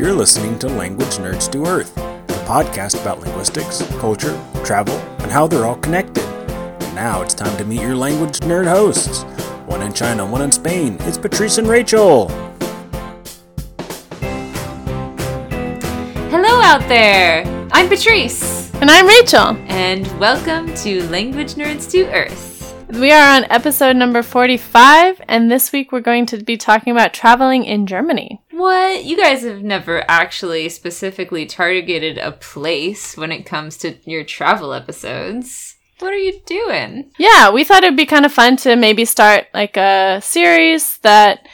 You're listening to Language Nerds to Earth, a podcast about linguistics, culture, travel, and how they're all connected. And now it's time to meet your language nerd hosts. One in China, one in Spain. It's Patrice and Rachel. Hello out there! I'm Patrice, And I'm Rachel. and welcome to Language Nerds to Earth. We are on episode number 45, and this week we're going to be talking about traveling in Germany. What? You guys have never actually specifically targeted a place when it comes to your travel episodes. What are you doing? Yeah, we thought it'd be kind of fun to maybe start like a series that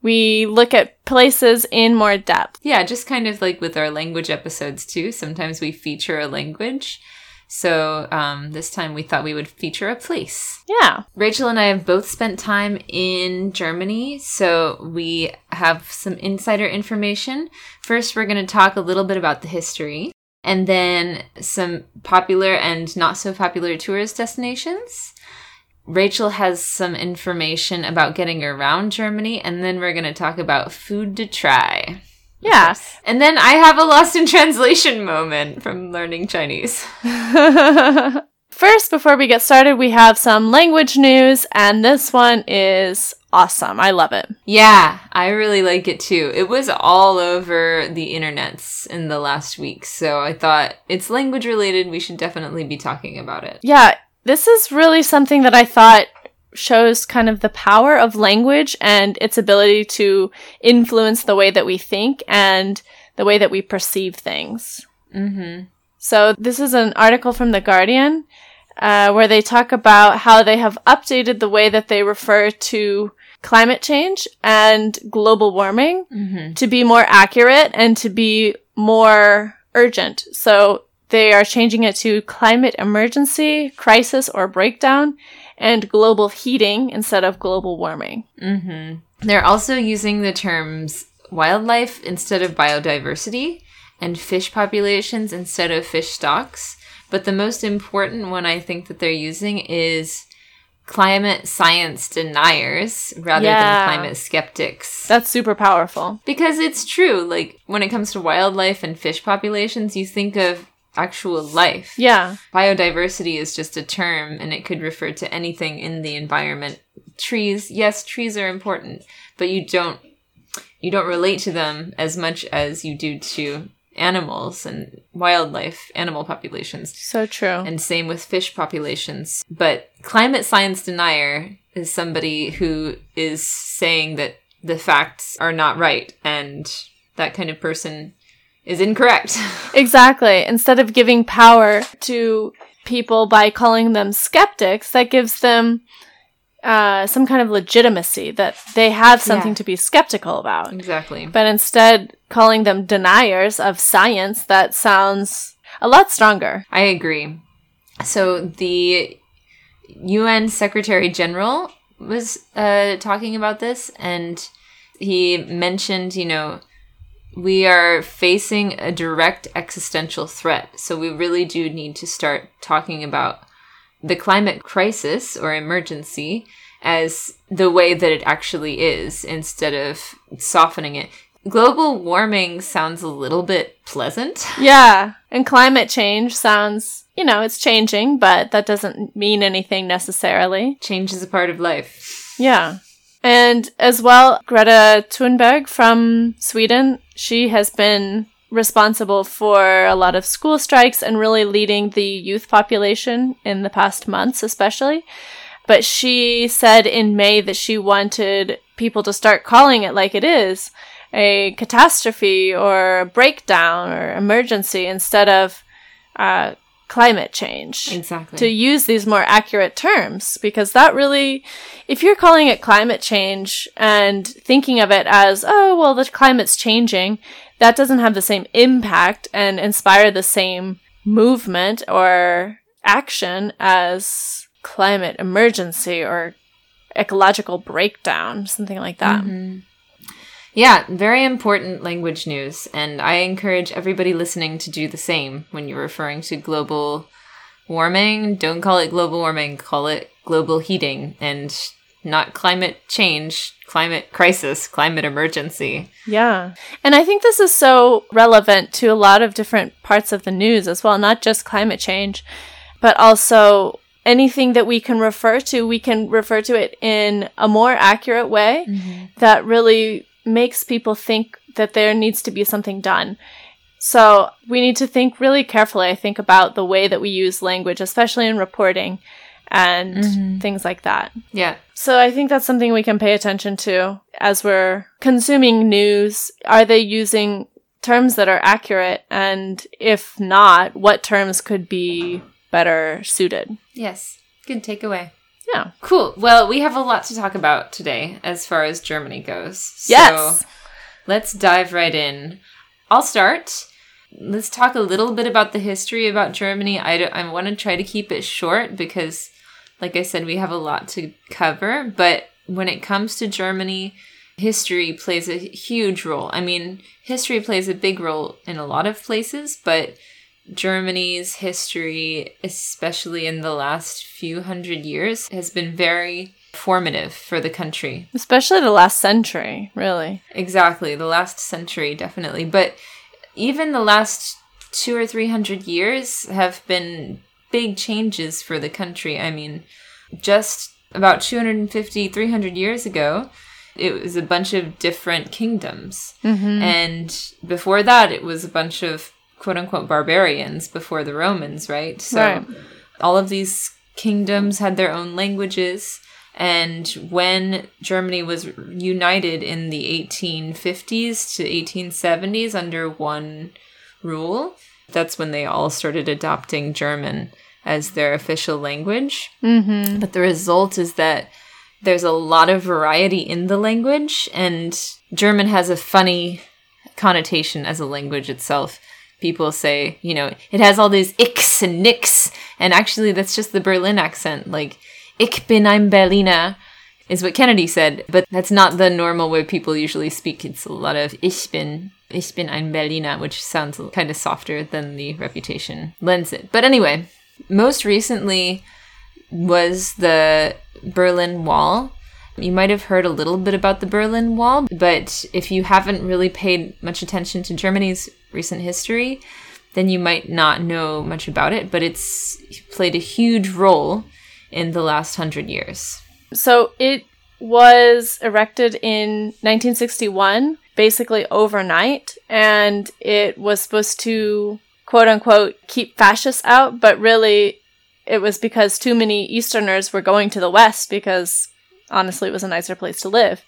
we look at places in more depth. Yeah, just kind of like with our language episodes too. Sometimes we feature a language. So um, this time we thought we would feature a place. Yeah. Rachel and I have both spent time in Germany, so we have some insider information. First, we're going to talk a little bit about the history, and then some popular and not so popular tourist destinations. Rachel has some information about getting around Germany, and then we're going to talk about food to try. Yeah. And then I have a lost in translation moment from learning Chinese. First, before we get started, we have some language news, and this one is awesome. I love it. Yeah, I really like it too. It was all over the internets in the last week, so I thought it's language related. We should definitely be talking about it. Yeah, this is really something that I thought shows kind of the power of language and its ability to influence the way that we think and the way that we perceive things. Mm-hmm. So, this is an article from The Guardian uh, where they talk about how they have updated the way that they refer to climate change and global warming Mm-hmm. to be more accurate and to be more urgent. So they are changing it to climate emergency, crisis, or breakdown, and global heating instead of global warming. Mm-hmm. They're also using the terms wildlife instead of biodiversity and fish populations instead of fish stocks. But the most important one I think that they're using is climate science deniers rather Yeah. than climate skeptics. That's super powerful. Because it's true. Like when it comes to wildlife and fish populations, you think of actual life. Yeah. Biodiversity is just a term and it could refer to anything in the environment. Trees, yes, trees are important, but you don't you don't relate to them as much as you do to animals and wildlife, animal populations. So true. And same with fish populations. But climate science denier is somebody who is saying that the facts are not right and that kind of person is incorrect. Exactly. Instead of giving power to people by calling them skeptics, that gives them uh, some kind of legitimacy that they have something Yeah. to be skeptical about. exactly. But instead, calling them deniers of science, that sounds a lot stronger. I agree. So the UN Secretary General was uh, talking about this, and he mentioned, you know, we are facing a direct existential threat. So we really do need to start talking about the climate crisis or emergency as the way that it actually is instead of softening it. Global warming sounds a little bit pleasant. Yeah. And climate change sounds, you know, it's changing, but that doesn't mean anything necessarily. Change is a part of life. Yeah. And as well, Greta Thunberg from Sweden, she has been responsible for a lot of school strikes and really leading the youth population in the past months, especially. But she said in May that she wanted people to start calling it like it is a catastrophe or a breakdown or emergency instead of uh, climate change. Exactly. to use these more accurate terms because that really if you're calling it climate change and thinking of it as oh well the climate's changing that doesn't have the same impact and inspire the same movement or action as climate emergency or ecological breakdown something like that mm-hmm. Yeah, very important language news, and I encourage everybody listening to do the same when you're referring to global warming. Don't call it global warming, call it global heating, and not climate change, climate crisis, climate emergency. Yeah. And I think this is so relevant to a lot of different parts of the news as well, not just climate change, but also anything that we can refer to, we can refer to it in a more accurate way mm-hmm. that really makes people think that there needs to be something done. So we need to think really carefully, I think, about the way that we use language, especially in reporting and mm-hmm. things like that. Yeah. So I think that's something we can pay attention to as we're consuming news. Are they using terms that are accurate? And if not, what terms could be better suited? Yes. Good takeaway. Yeah. Cool. Well, we have a lot to talk about today as far as Germany goes. So Yes. let's dive right in. I'll start. Let's talk a little bit about the history about Germany. I, I want to try to keep it short because, like I said, we have a lot to cover. But when it comes to Germany, history plays a huge role. I mean, history plays a big role in a lot of places, but Germany's history, especially in the last few hundred years, has been very formative for the country. Especially the last century, really. Exactly, the last century, definitely. But even the last two or three hundred years have been big changes for the country. I mean, just about 250, 300 years ago, it was a bunch of different kingdoms. Mm-hmm. And before that, it was a bunch of quote unquote barbarians before the Romans, right? So Right. all of these kingdoms had their own languages. And when Germany was united in the 1850s to 1870s under one rule, that's when they all started adopting German as their official language. Mm-hmm. But the result is that there's a lot of variety in the language, and German has a funny connotation as a language itself. People say, you know, it has all these icks and nicks, and actually, that's just the Berlin accent. Like, ich bin ein Berliner is what Kennedy said, but that's not the normal way people usually speak. It's a lot of ich bin, ich bin ein Berliner, which sounds kind of softer than the reputation lends it. But anyway, most recently was the Berlin Wall. You might have heard a little bit about the Berlin Wall, but if you haven't really paid much attention to Germany's recent history, then you might not know much about it, but it's played a huge role in the last hundred years. So it was erected in 1961, basically overnight, and it was supposed to quote unquote keep fascists out, but really it was because too many Easterners were going to the West because honestly it was a nicer place to live.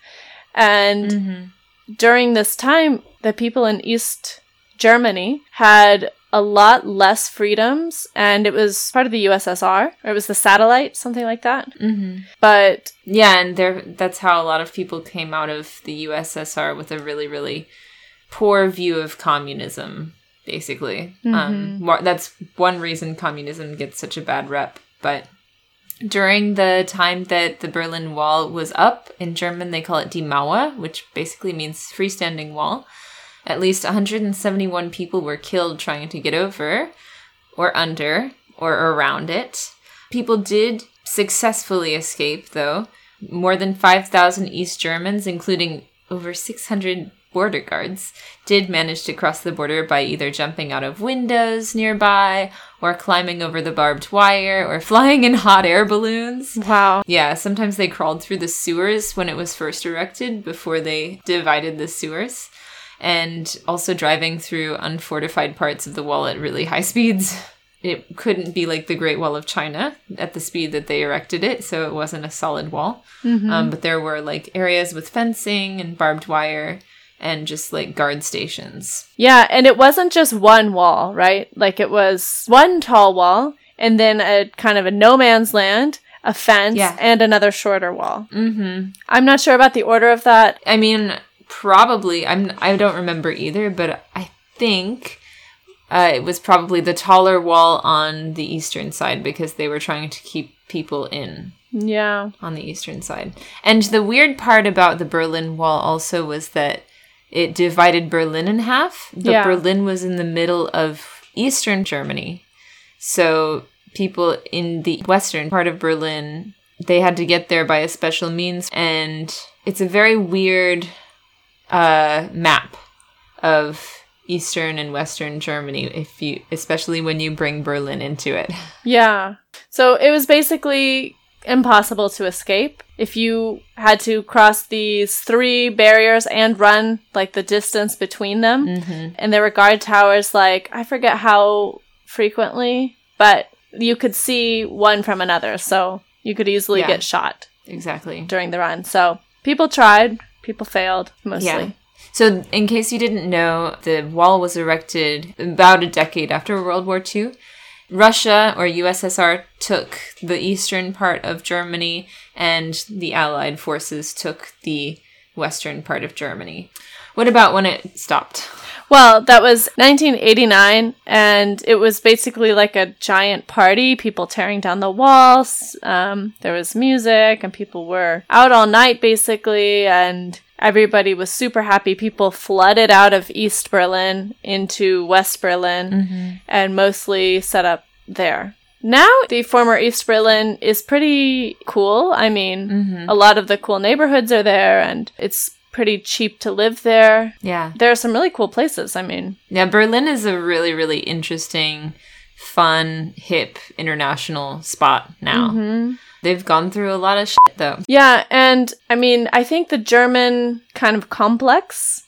And mm-hmm. during this time, the people in East Germany had a lot less freedoms, and it was part of the USSR, or it was the satellite, something like that. Mm-hmm. But Yeah, and there that's how a lot of people came out of the USSR with a really, really poor view of communism, basically. Um, that's one reason communism gets such a bad rep. But during the time that the Berlin Wall was up, in German they call it Die Mauer, which basically means freestanding wall. At least 171 people were killed trying to get over, or under, or around it. People did successfully escape, though. More than 5,000 East Germans, including over 600 border guards, did manage to cross the border by either jumping out of windows nearby, or climbing over the barbed wire, or flying in hot air balloons. wow. Yeah, sometimes they crawled through the sewers when it was first erected before they divided the sewers. And also driving through unfortified parts of the wall at really high speeds. It couldn't be like the Great Wall of China at the speed that they erected it, so it wasn't a solid wall. Um, but there were like areas with fencing and barbed wire and just like guard stations. Yeah, and it wasn't just one wall, right? Like it was one tall wall and then a kind of a no man's land, a fence, Yeah. and another shorter wall. Mm-hmm. I'm not sure about the order of that. I mean, probably I'm I don't remember either, but I think uh, it was probably the taller wall on the eastern side because they were trying to keep people in Yeah. on the eastern side. And the weird part about the Berlin Wall also was that it divided Berlin in half, but Yeah. Berlin was in the middle of eastern Germany. So people in the western part of Berlin they had to get there by a special means, and it's a very weird uh, map of eastern and western Germany. If you, especially when you bring Berlin into it. Yeah. So it was basically impossible to escape. If you had to cross these three barriers and run like the distance between them, Mm-hmm. and there were guard towers like I forget how frequently, but you could see one from another, so you could easily Yeah. get shot Exactly. during the run. So people tried, people failed mostly. Yeah. So, in case you didn't know, the wall was erected about a decade after World War II. Russia or USSR took the eastern part of Germany, and the Allied forces took the western part of Germany. What about when it stopped? Well, that was 1989, and it was basically like a giant party. People tearing down the walls. Um, there was music, and people were out all night, basically, and everybody was super happy. People flooded out of East Berlin into West Berlin, and mostly set up there. Now, the former East Berlin is pretty cool. I mean, a lot of the cool neighborhoods are there, and it's pretty cheap to live there. Yeah. There are some really cool places. I mean, Yeah, Berlin is a really, really interesting, fun, hip international spot now. Mm-hmm. They've gone through a lot of shit, though. yeah, and I mean, I think the German kind of complex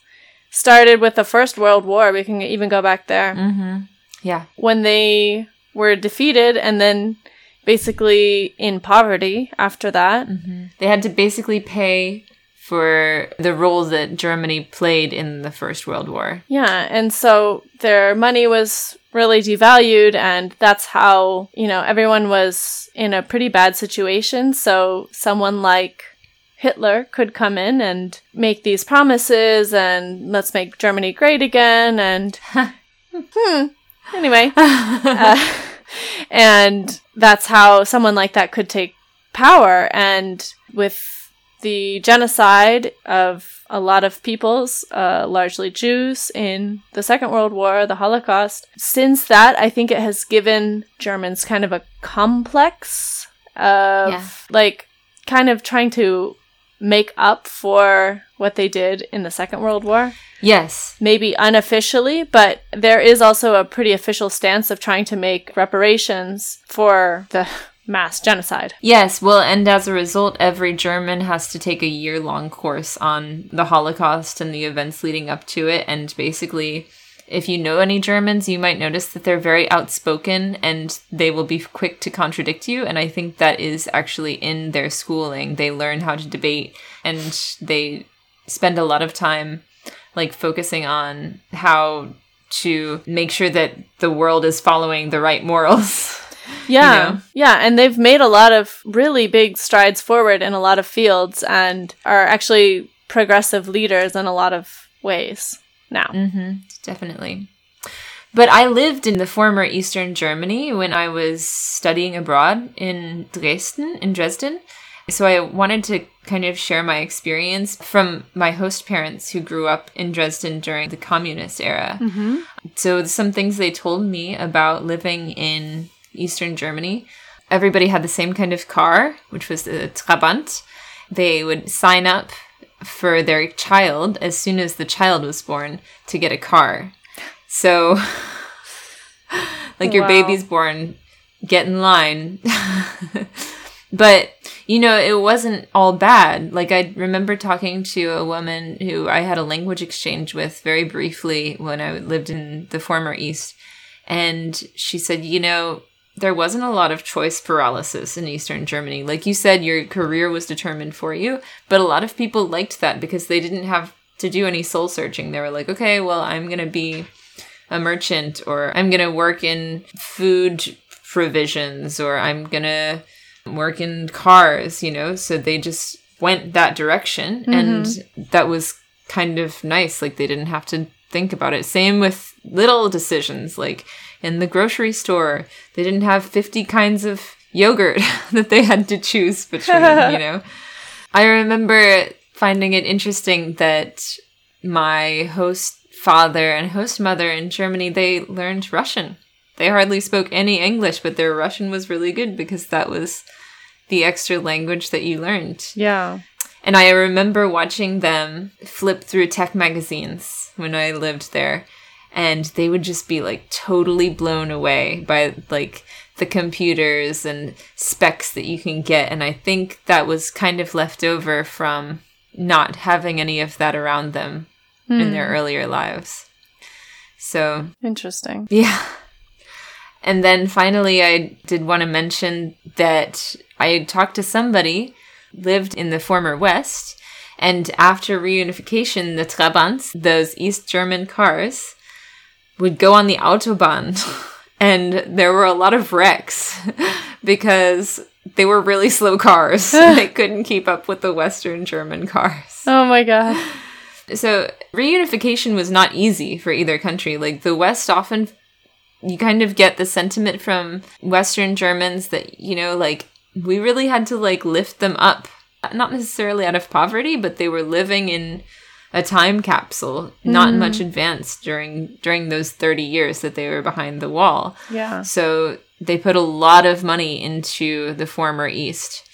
started with the First World War. We can even go back there mm-hmm. Yeah. when they were defeated and then basically in poverty after that. Mm-hmm. They had to basically pay for the role that Germany played in the First World War. Yeah, and so their money was really devalued, and that's how, you know, everyone was in a pretty bad situation. So someone like Hitler could come in and make these promises and let's make Germany great again. And hmm, anyway, uh, and that's how someone like that could take power. And with the genocide of a lot of peoples, uh, largely Jews, in the Second World War, the Holocaust. Since that, I think it has given Germans kind of a complex of Yeah. like kind of trying to make up for what they did in the Second World War. Yes. Maybe unofficially, but there is also a pretty official stance of trying to make reparations for the mass genocide. Yes, well, and as a result, every German has to take a year long course on the Holocaust and the events leading up to it. And basically, if you know any Germans, you might notice that they're very outspoken and they will be quick to contradict you. And I think that is actually in their schooling. They learn how to debate and they spend a lot of time like focusing on how to make sure that the world is following the right morals. Yeah. know? Yeah. And they've made a lot of really big strides forward in a lot of fields and are actually progressive leaders in a lot of ways now. Mm-hmm, definitely. But I lived in the former Eastern Germany when I was studying abroad in Dresden, in Dresden. So I wanted to kind of share my experience from my host parents who grew up in Dresden during the communist era. Mm-hmm. So some things they told me about living in Eastern Germany. Everybody had the same kind of car, which was the Trabant. They would sign up for their child as soon as the child was born to get a car. So, like your baby's born, get in line. but, you know, it wasn't all bad. Like, I remember talking to a woman who I had a language exchange with very briefly when I lived in the former East. And she said, you know, there wasn't a lot of choice paralysis in Eastern Germany. Like you said, your career was determined for you, but a lot of people liked that because they didn't have to do any soul searching. They were like, okay, well, I'm going to be a merchant or I'm going to work in food provisions or I'm going to work in cars, you know? So they just went that direction mm-hmm. and that was kind of nice. Like they didn't have to think about it. Same with little decisions like in the grocery store, they didn't have 50 kinds of yogurt that they had to choose between, you know? I remember finding it interesting that my host father and host mother in Germany, they learned Russian. They hardly spoke any English, but their Russian was really good because that was the extra language that you learned. Yeah. And I remember watching them flip through tech magazines when I lived there. And they would just be like totally blown away by like the computers and specs that you can get. And I think that was kind of left over from not having any of that around them in their hmm. earlier lives. So Interesting. yeah. And then finally, I did want to mention that I talked to somebody lived in the former West, and after reunification, the Trabants, those East German cars, would go on the autobahn, and there were a lot of wrecks because they were really slow cars. they couldn't keep up with the Western German cars. Oh my god. So reunification was not easy for either country. Like the West often you kind of get the sentiment from Western Germans that, you know, like we really had to like lift them up. Not necessarily out of poverty, but they were living in a time capsule, not much advanced during during those 30 years that they were behind the wall. Yeah. So they put a lot of money into the former East.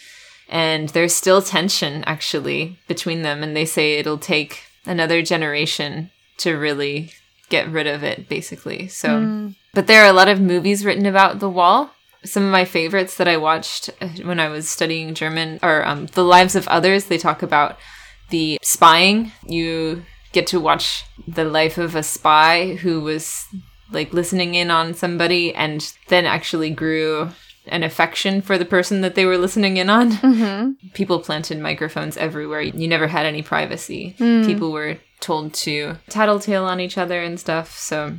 And there's still tension actually between them. And they say it'll take another generation to really get rid of it, basically. So, but there are a lot of movies written about the wall. Some of my favorites that I watched uh, when I was studying German are um, The Lives of Others. They talk about the spying. You get to watch the life of a spy who was like listening in on somebody and then actually grew an affection for the person that they were listening in on. Mm-hmm. People planted microphones everywhere. You never had any privacy. Mm. People were told to tattletale on each other and stuff. So,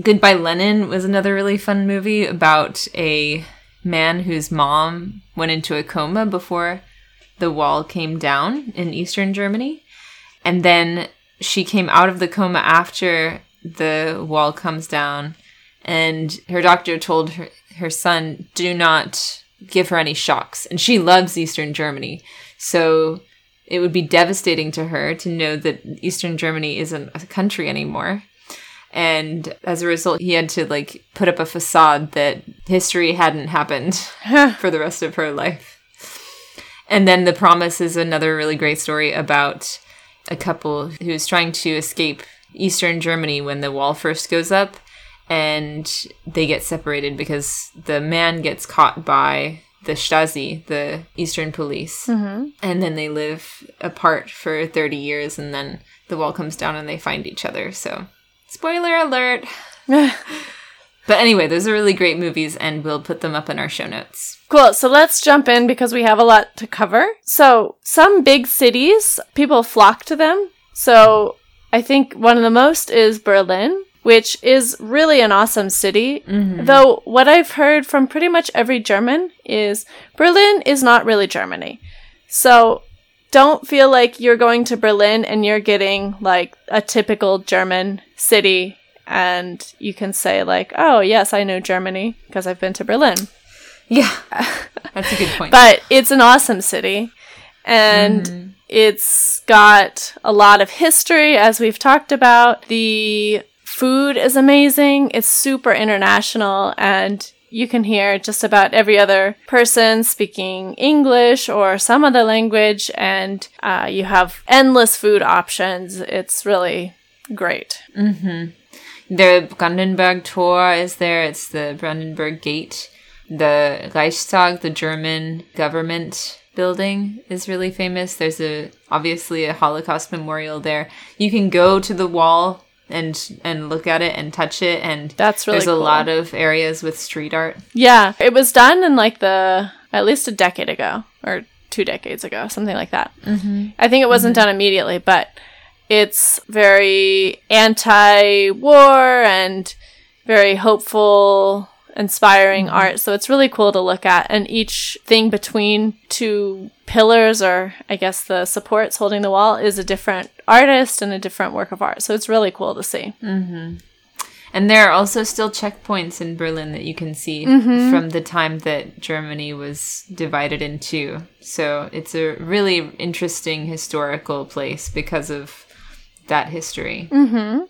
Goodbye Lenin was another really fun movie about a man whose mom went into a coma before the wall came down in eastern Germany. And then she came out of the coma after the wall comes down. And her doctor told her, her son, do not give her any shocks. And she loves Eastern Germany. So it would be devastating to her to know that Eastern Germany isn't a country anymore. And as a result, he had to like put up a facade that history hadn't happened for the rest of her life. And then The Promise is another really great story about a couple who's trying to escape Eastern Germany when the wall first goes up and they get separated because the man gets caught by the Stasi, the Eastern police. Mm-hmm. And then they live apart for 30 years and then the wall comes down and they find each other. So, spoiler alert. but anyway, those are really great movies and we'll put them up in our show notes. Cool. So let's jump in because we have a lot to cover. So, some big cities, people flock to them. So, I think one of the most is Berlin, which is really an awesome city. Mm-hmm. Though, what I've heard from pretty much every German is Berlin is not really Germany. So, don't feel like you're going to Berlin and you're getting like a typical German city and you can say like, "Oh, yes, I know Germany because I've been to Berlin." Yeah. That's a good point. But it's an awesome city. And it's got a lot of history, as we've talked about. The food is amazing. It's super international. And you can hear just about every other person speaking English or some other language. And uh, you have endless food options. It's really great. The Brandenburg Tor is there. It's the Brandenburg Gate. The Reichstag, the German government building, is really famous. There's a obviously a Holocaust memorial there. You can go to the wall and and look at it and touch it, and That's really there's a lot of areas with street art. Yeah, it was done in like the at least a decade ago or two decades ago, something like that. Mm-hmm. I think it wasn't done immediately, but it's very anti-war and very hopeful, inspiring mm-hmm. art. So it's really cool to look at. And each thing between two pillars, or I guess the supports holding the wall, is a different artist and a different work of art. So it's really cool to see. Mm-hmm. And there are also still checkpoints in Berlin that you can see mm-hmm. from the time that Germany was divided in two. So it's a really interesting historical place because of that history. Mm-hmm.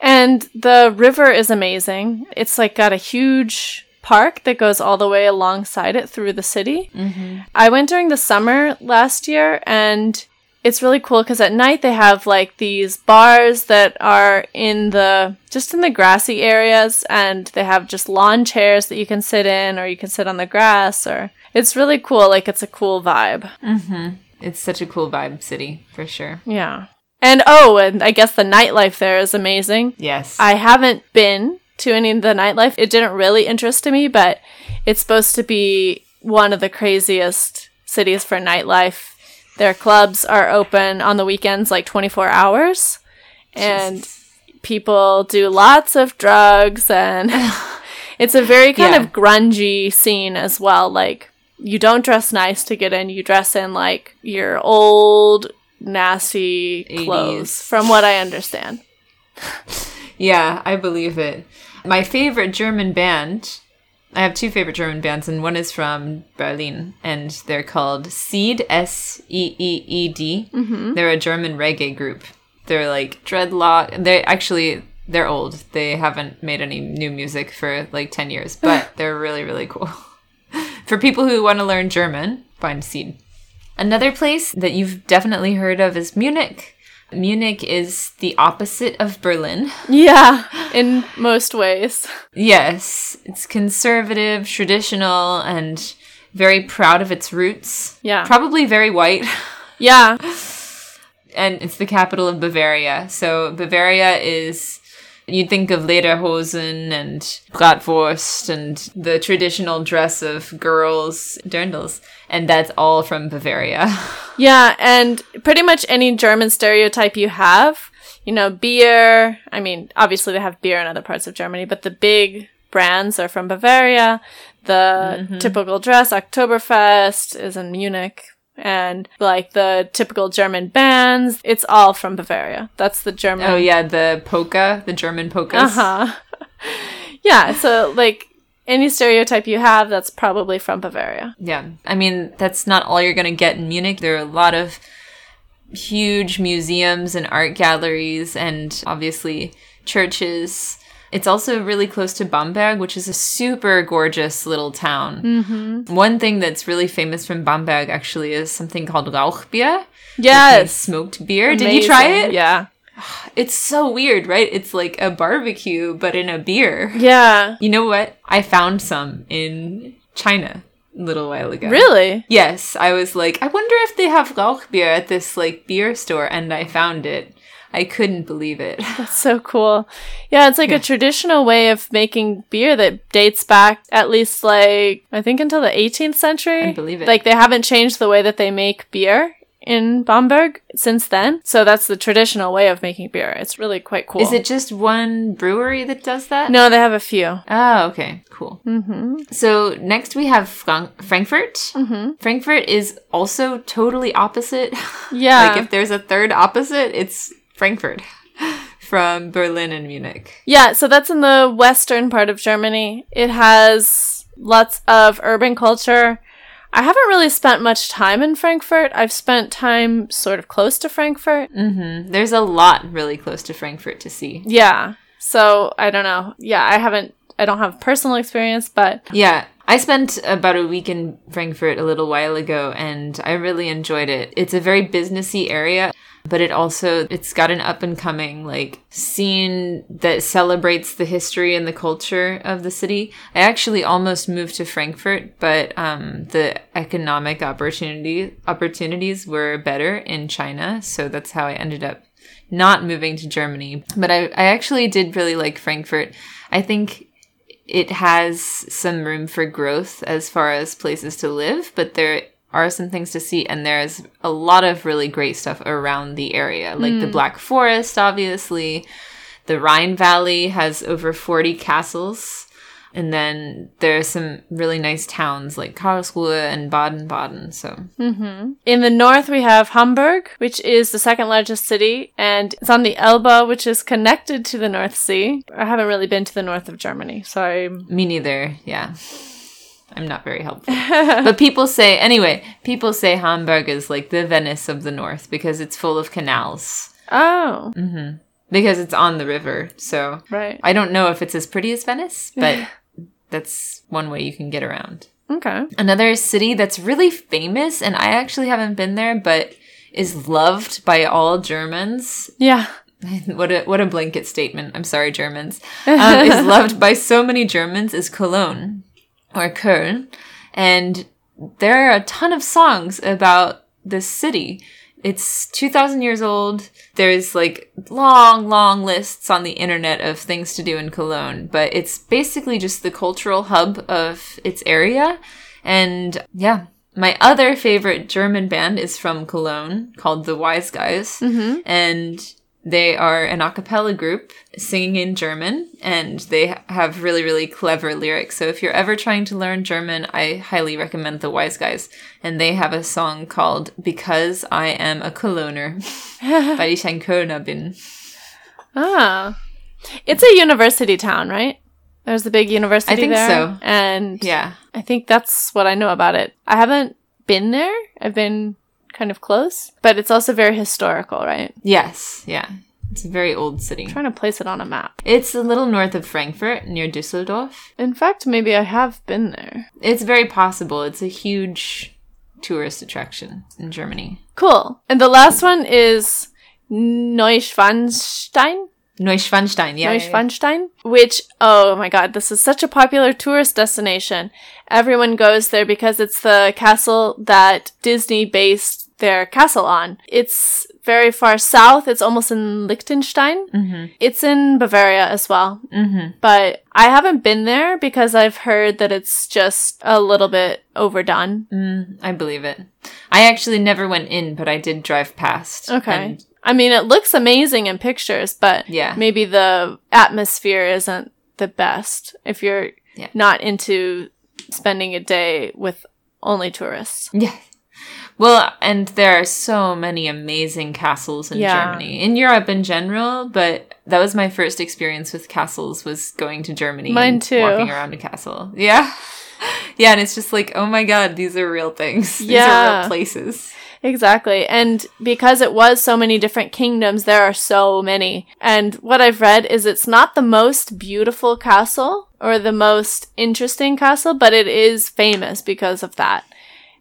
And the river is amazing. It's like got a huge park that goes all the way alongside it through the city. Mm-hmm. I went during the summer last year and it's really cool because at night they have like these bars that are in the just in the grassy areas and they have just lawn chairs that you can sit in or you can sit on the grass or it's really cool like it's a cool vibe mm-hmm. It's such a cool vibe city for sure. yeah and oh and i guess the nightlife there is amazing Yes. I haven't been to any of the nightlife. It didn't really interest me, but it's supposed to be one of the craziest cities for nightlife. Their clubs are open on the weekends like 24 hours and people do lots of drugs and it's a very kind Yeah. of grungy scene as well. Like you don't dress nice to get in, you dress in like your old nasty 80s. clothes from what I understand. Yeah, I believe it. My favorite German band, I have two favorite German bands, and one is from Berlin, and they're called Seeed, S E E E D. Mm-hmm. They're a German reggae group. They're like dreadlock. They're actually they're old. They haven't made any new music for like ten years, but they're really really cool. for people who want to learn German, find Seeed. Another place that you've definitely heard of is Munich. Munich is the opposite of Berlin. Yeah, in most ways. Yes, it's conservative, traditional, and very proud of its roots. Yeah. Probably very white. Yeah. and it's the capital of Bavaria. So Bavaria is you'd think of lederhosen and bratwurst and the traditional dress of girls, dirndls, and that's all from Bavaria. Yeah, and pretty much any German stereotype you have, you know, beer. I mean, obviously they have beer in other parts of Germany, but the big brands are from Bavaria. The mm-hmm. typical dress, Oktoberfest, is in Munich. And like the typical German bands, it's all from Bavaria. That's the German. oh yeah, the polka, the German polkas. Uh huh. yeah, so like any stereotype you have, that's probably from Bavaria. Yeah. I mean, that's not all you're going to get in Munich. There are a lot of huge museums and art galleries and obviously churches. It's also really close to Bamberg, which is a super gorgeous little town. Mm-hmm. One thing that's really famous from Bamberg actually is something called Rauchbier. Yes. Smoked beer. Did you try it? Yeah. It's so weird, right? It's like a barbecue, but in a beer. Yeah. You know what? I found some in China a little while ago. Really? Yes, I was like, I wonder if they have Rauchbier at this like beer store, and I found it. I couldn't believe it. That's so cool. Yeah, it's like a traditional way of making beer that dates back at least like I think until the 18th century. I believe it. Like they haven't changed the way that they make beer in Bamberg since then. So that's the traditional way of making beer. It's really quite cool. Is it just one brewery that does that? No, they have a few. Oh, okay, cool. Mm-hmm. So next we have Frank- Frankfurt. Mm-hmm. Frankfurt is also totally opposite. Yeah. like if there's a third opposite, it's Frankfurt from Berlin and Munich. Yeah, so that's in the western part of Germany. It has lots of urban culture. I haven't really spent much time in Frankfurt. I've spent time sort of close to Frankfurt. Mm-hmm. There's a lot really close to Frankfurt to see. Yeah. So I don't know. Yeah, I haven't. I don't have personal experience, but Yeah, I spent about a week in Frankfurt a little while ago and I really enjoyed it. It's a very businessy area, but it also it's got an up and coming like scene that celebrates the history and the culture of the city. I actually almost moved to Frankfurt, but um, the economic opportunity opportunities were better in China, so that's how I ended up not moving to Germany. But I, I actually did really like Frankfurt. I think it has some room for growth as far as places to live, but there are some things to see, and there's a lot of really great stuff around the area, like the hmm. Black Forest, obviously. The Rhine Valley has over 40 castles. And then there's some really nice towns like Karlsruhe and Baden Baden. So, mm-hmm. in the north we have Hamburg, which is the second largest city, and it's on the Elbe, which is connected to the North Sea. I haven't really been to the north of Germany, so I'm me neither. Yeah. I'm not very helpful. but people say, anyway, people say Hamburg is like the Venice of the North because it's full of canals. oh because it's on the river. So right. I don't know if it's as pretty as Venice, but that's one way you can get around. Okay. Another city that's really famous, and I actually haven't been there, but is loved by all Germans. Yeah. what a what a blanket statement. I'm sorry, Germans. Um, is loved by so many Germans is Cologne or Köln, and there are a ton of songs about this city. It's 2000 years old. There's like long, long lists on the internet of things to do in Cologne, but it's basically just the cultural hub of its area. And yeah, my other favorite German band is from Cologne called the Wise Guys. Mm-hmm. And they are an a cappella group singing in German, and they have really, really clever lyrics. So if you're ever trying to learn German, I highly recommend the Wise Guys. And they have a song called Because I Am a Cologner, weil ich ein Kölner bin. Ah. It's a university town, right? There's a big university I think there. so. And Yeah. I think that's what I know about it. I haven't been there. I've been kind of close, but it's also very historical, right? Yes. Yeah. It's a very old city. I'm trying to place it on a map. It's a little north of Frankfurt, near Düsseldorf. In fact, maybe I have been there. It's very possible. It's a huge tourist attraction in Germany. Cool. And the last one is Neuschwanstein. Neuschwanstein, yeah. Neuschwanstein, which, oh my god, this is such a popular tourist destination. Everyone goes there because it's the castle that Disney based their castle on. It's very far south. It's almost in Liechtenstein. Mhm. It's in Bavaria as well. Mhm. But I haven't been there because I've heard that it's just a little bit overdone. Mm, I believe it. I actually never went in, but I did drive past. Okay. And I mean, it looks amazing in pictures, but Yeah. maybe the atmosphere isn't the best if you're Yeah. not into spending a day with only tourists. yeah. Well, and there are so many amazing castles in Yeah. Germany. In Europe in general, but that was my first experience with castles was going to Germany Mine and too. walking around a castle. Yeah. Yeah, and it's just like, oh my god, these are real things. These are Yeah. real places. Exactly. And because it was so many different kingdoms, there are so many. And what I've read is it's not the most beautiful castle or the most interesting castle, but it is famous because of that.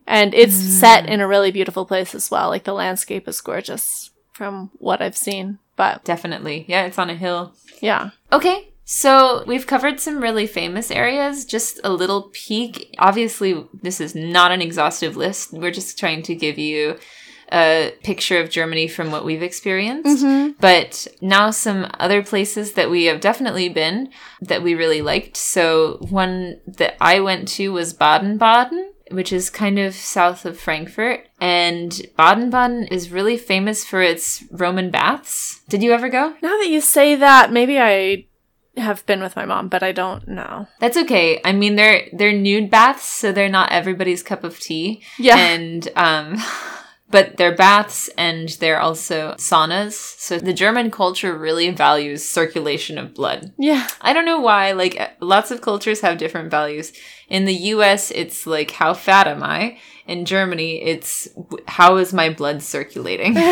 And it's set hmm. in a really beautiful place as well. Like the landscape is gorgeous from what I've seen. But Definitely. Yeah, it's on a hill. yeah. Okay, so we've covered some really famous areas, just a little peek. Obviously, this is not an exhaustive list. We're just trying to give you a picture of Germany from what we've experienced. Mm-hmm. But now, some other places that we have definitely been that we really liked. So, one that I went to was Baden Baden. Which is kind of south of Frankfurt. And Baden Baden is really famous for its Roman baths. Did you ever go? Now that you say that, maybe I have been with my mom, but I don't know. That's okay. I mean, they're they're nude baths, so they're not everybody's cup of tea. Yeah. And um, but they're baths and they're also saunas. So the German culture really values circulation of blood. Yeah. I don't know why. Like lots of cultures have different values. In the U.S., it's like how fat am I? In Germany, it's how is my blood circulating?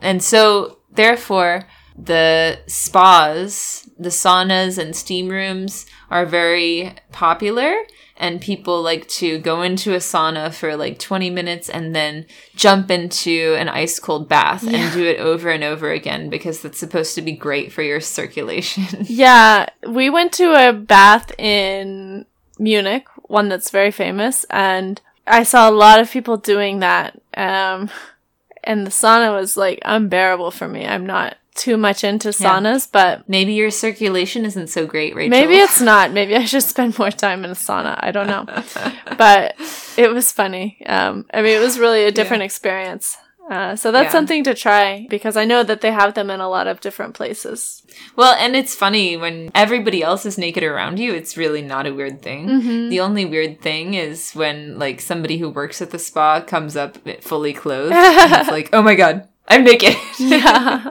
And so, therefore, the spas, the saunas, and steam rooms are very popular. And people like to go into a sauna for like 20 minutes and then jump into an ice cold bath and do it over and over again because that's supposed to be great for your circulation. Yeah, we went to a bath in Munich, one that's very famous, and I saw a lot of people doing that. Um, and the sauna was like unbearable for me. I'm not too much into saunas, but Maybe your circulation isn't so great, Rachel. maybe it's not. Maybe I should spend more time in a sauna. I don't know. but it was funny. Um, I mean, it was really a different experience. Uh, so that's Yeah. something to try because I know that they have them in a lot of different places. Well, and it's funny when everybody else is naked around you, it's really not a weird thing. Mm-hmm. The only weird thing is when like somebody who works at the spa comes up fully clothed and it's like, "Oh my god, I'm naked." Yeah.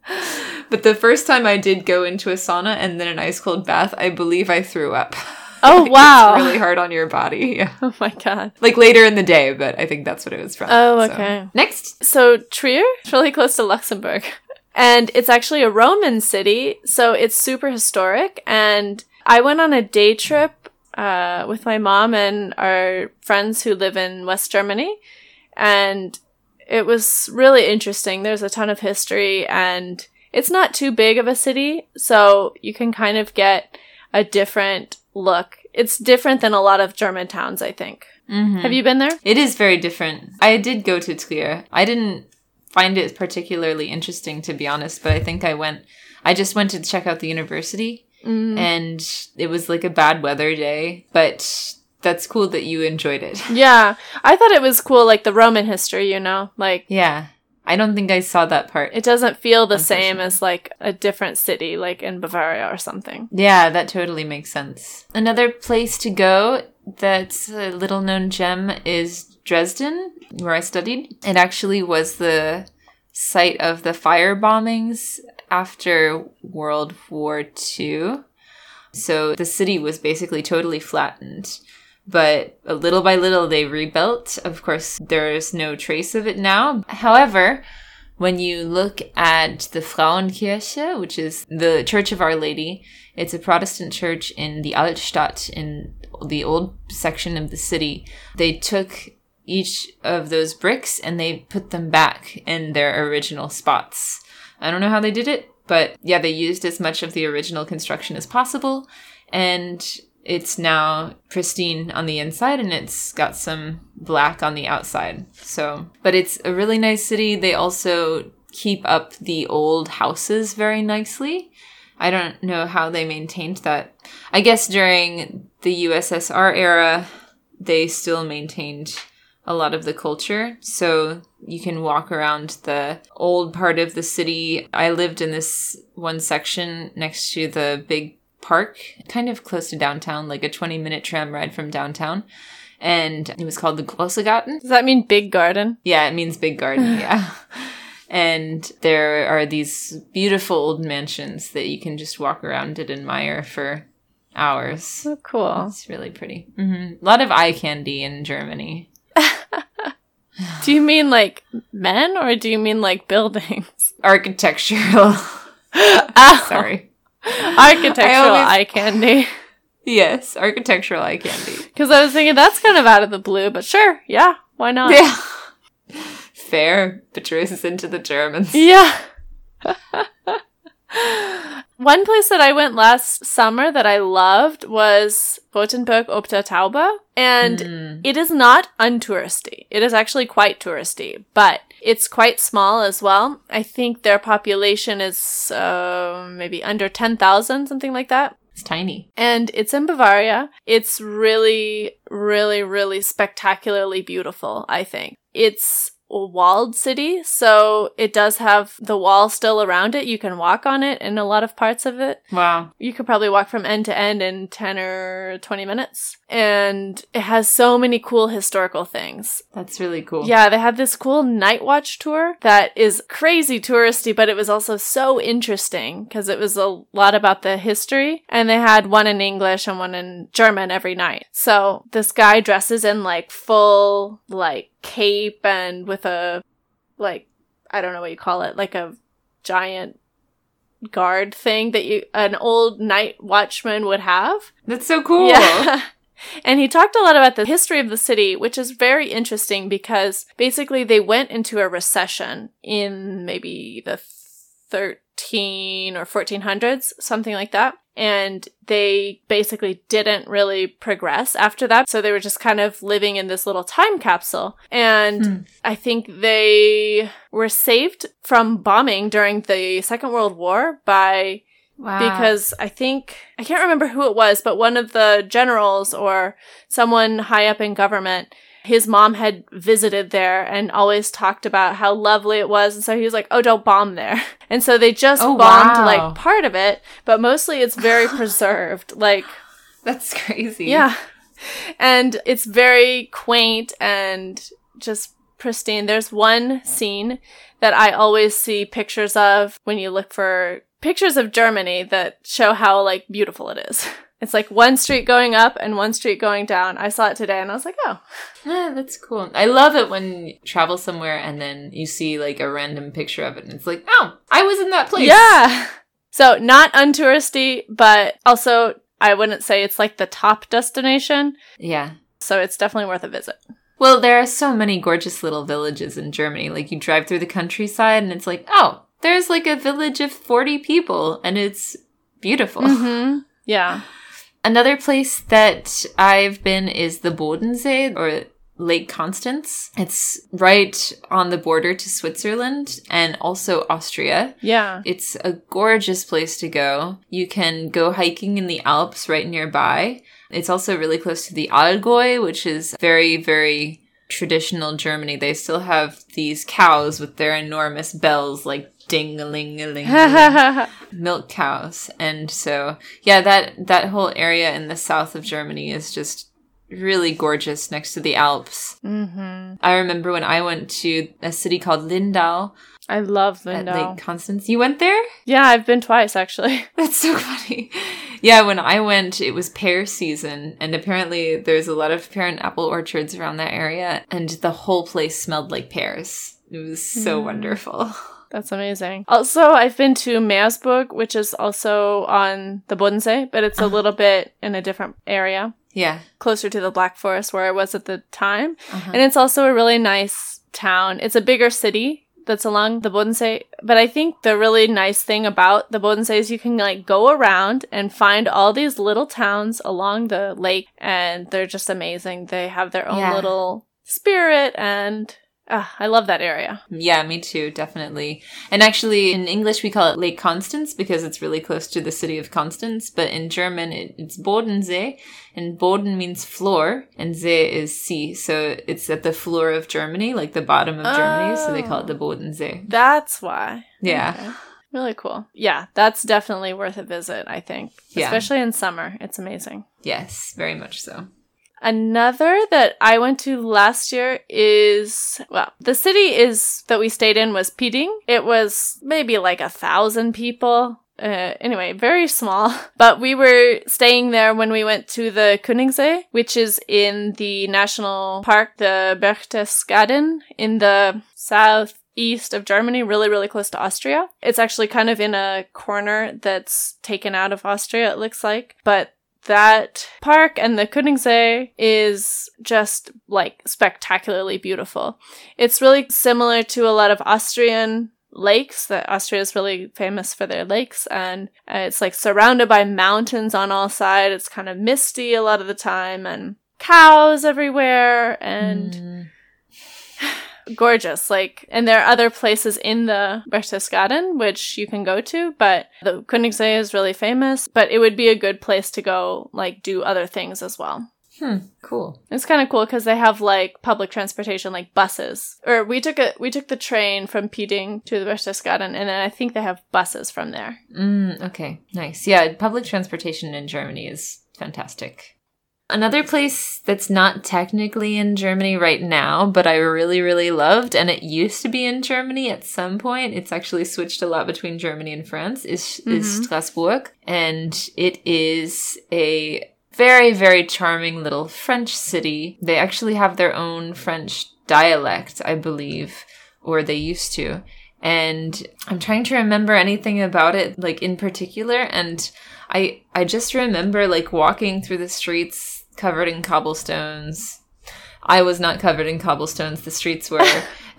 but the first time I did go into a sauna and then an ice cold bath, I believe I threw up. Oh wow. It's really hard on your body. Yeah. Oh my god. Like later in the day, but I think that's what it was from. Oh, So. okay. Next. So Trier, it's really close to Luxembourg. And it's actually a Roman city, so it's super historic. And I went on a day trip uh, with my mom and our friends who live in West Germany, and it was really interesting. There's a ton of history, and it's not too big of a city, so you can kind of get a different look. It's different than a lot of German towns, I think. Mhm. Have you been there? It is very different. I did go to Trier. I didn't find it particularly interesting, to be honest, but I think I went, I just went to check out the university Mm. and it was like a bad weather day, but that's cool that you enjoyed it. Yeah, I thought it was cool, like the Roman history, you know? Like, Yeah. I don't think I saw that part. it doesn't feel the same as like a different city, like in Bavaria or something. Yeah, that totally makes sense. Another place to go that's a little known gem is Dresden, where I studied. It actually was the site of the fire bombings after World War II. So the city was basically totally flattened. But a little by little they rebuilt. Of course, there's no trace of it now. However, when you look at the Frauenkirche, which is the Church of Our Lady, it's a Protestant church in the Altstadt, in the old section of the city. They took each of those bricks and they put them back in their original spots. I don't know how they did it, but yeah, they used as much of the original construction as possible. And it's now pristine on the inside and it's got some black on the outside. So, but it's a really nice city. They also keep up the old houses very nicely. I don't know how they maintained that. I guess during the USSR era, they still maintained a lot of the culture. So you can walk around the old part of the city. I lived in this one section next to the big park, kind of close to downtown, like a 20 minute tram ride from downtown. And it was called the Grosse Garten. Does that mean big garden? Yeah, it means big garden. yeah. And there are these beautiful old mansions that you can just walk around and admire for hours. So cool. It's really pretty. hmm A lot of eye candy in Germany. Do you mean like men or do you mean like buildings? Architectural. Ah, Sorry. Architectural always- eye candy. Yes, architectural eye candy. Because I was thinking that's kind of out of the blue, but sure, yeah, why not? Yeah. Fair betrays into the Germans. Yeah. One place that I went last summer that I loved was Rothenburg ob der Tauber. And Mm. it is not untouristy. It is actually quite touristy, but it's quite small as well. I think their population is uh, maybe under 10,000, something like that. It's tiny. And it's in Bavaria. It's really, really, really spectacularly beautiful, I think. It's walled city, so it does have the wall still around it. You can walk on it in a lot of parts of it. Wow. You could probably walk from end to end in 10 or 20 minutes. And it has so many cool historical things. That's really cool. Yeah, they had this cool night watch tour that is crazy touristy, but it was also so interesting because it was a lot about the history. And they had one in English and one in German every night. So this guy dresses in like full, like cape and with a, like, I don't know what you call it, like a giant guard thing that you, an old night watchman would have. That's so cool. Yeah. And he talked a lot about the history of the city, which is very interesting because basically they went into a recession in maybe the 13 or 1400s, something like that. And they basically didn't really progress after that. So they were just kind of living in this little time capsule. And Hmm. I think they were saved from bombing during the Second World War by Wow. because I think I can't remember who it was, but one of the generals or someone high up in government, his mom had visited there and always talked about how lovely it was, and so he was like, "Oh, don't bomb there." And so they just Oh, bombed wow. like part of it, but mostly it's very preserved. Like, That's crazy. yeah, and it's very quaint and just pristine. There's one scene that I always see pictures of when you look for pictures of Germany that show how like beautiful it is. It's like one street going up and one street going down. I saw it today and I was like, oh, Ah, that's cool. I love it when you travel somewhere and then you see like a random picture of it and it's like, oh, I was in that place. yeah. So not untouristy, but also I wouldn't say it's like the top destination. Yeah. So it's definitely worth a visit. Well, there are so many gorgeous little villages in Germany. Like you drive through the countryside and it's like, oh, there's like a village of 40 people and it's beautiful. Mm-hmm. Yeah. Another place that I've been is the Bodensee or Lake Constance. It's right on the border to Switzerland and also Austria. Yeah. It's a gorgeous place to go. You can go hiking in the Alps right nearby. It's also really close to the Allgäu, which is very, very traditional Germany. They still have these cows with their enormous bells, like ding a ling a ling, milk cows. And so, yeah, that that whole area in the south of Germany is just really gorgeous next to the Alps. mm-hmm. I remember when I went to a city called Lindau I love at Lindau. Lake Constance. You went there? Yeah, I've been twice actually. That's so funny. Yeah, when I went, it was pear season, and apparently there's a lot of pear and apple orchards around that area, and the whole place smelled like pears. It was so wonderful. That's amazing. Also, I've been to Meersburg, which is also on the Bodensee, but it's a little bit in a different area, Yeah. closer to the Black Forest where I was at the time. Uh-huh. And it's also a really nice town. It's a bigger city that's along the Bodensee. But I think the really nice thing about the Bodensee is you can like go around and find all these little towns along the lake and they're just amazing. They have their own Yeah. little spirit and ah, I love that area. Yeah, me too, definitely. And actually, in English, we call it Lake Constance because it's really close to the city of Constance. But in German, it, it's Bodensee, and Boden means floor, and See is sea. So it's at the floor of Germany, like the bottom of Germany. So they call it the Bodensee. That's why. Yeah. Okay. Really cool. Yeah, that's definitely worth a visit, I think. Yeah. Especially in summer. It's amazing. Yes, very much so. Another that I went to last year is well, the city is that we stayed in was Piding. It was maybe like a thousand people. Uh, anyway, very small. But we were staying there when we went to the Königssee, which is in the national park, the Berchtesgaden, in the southeast of Germany, really, really close to Austria. It's actually kind of in a corner that's taken out of Austria, it looks like. But that park and the Königssee is just like spectacularly beautiful. It's really similar to a lot of Austrian lakes that Austria is really famous for their lakes and uh, it's like surrounded by mountains on all sides. It's kind of misty a lot of the time and cows everywhere and Mm. Gorgeous. Like, and there are other places in the Berchtesgaden which you can go to, but the Königssee is really famous. But it would be a good place to go, like, do other things as well. Hmm, cool. It's kind of cool because they have like public transportation, like buses. Or we took a we took the train from Piding to the Berchtesgaden, and then I think they have buses from there. Mm, okay, nice. Yeah, public transportation in Germany is fantastic. Another place that's not technically in Germany right now, but I really, really loved, and it used to be in Germany at some point. It's actually switched a lot between Germany and France. Is is mm-hmm. Strasbourg, and it is a very, very charming little French city. They actually have their own French dialect, I believe, or they used to. And I'm trying to remember anything about it, like in particular. And I, I just remember like walking through the streets covered in cobblestones. I was not covered in cobblestones. The streets were.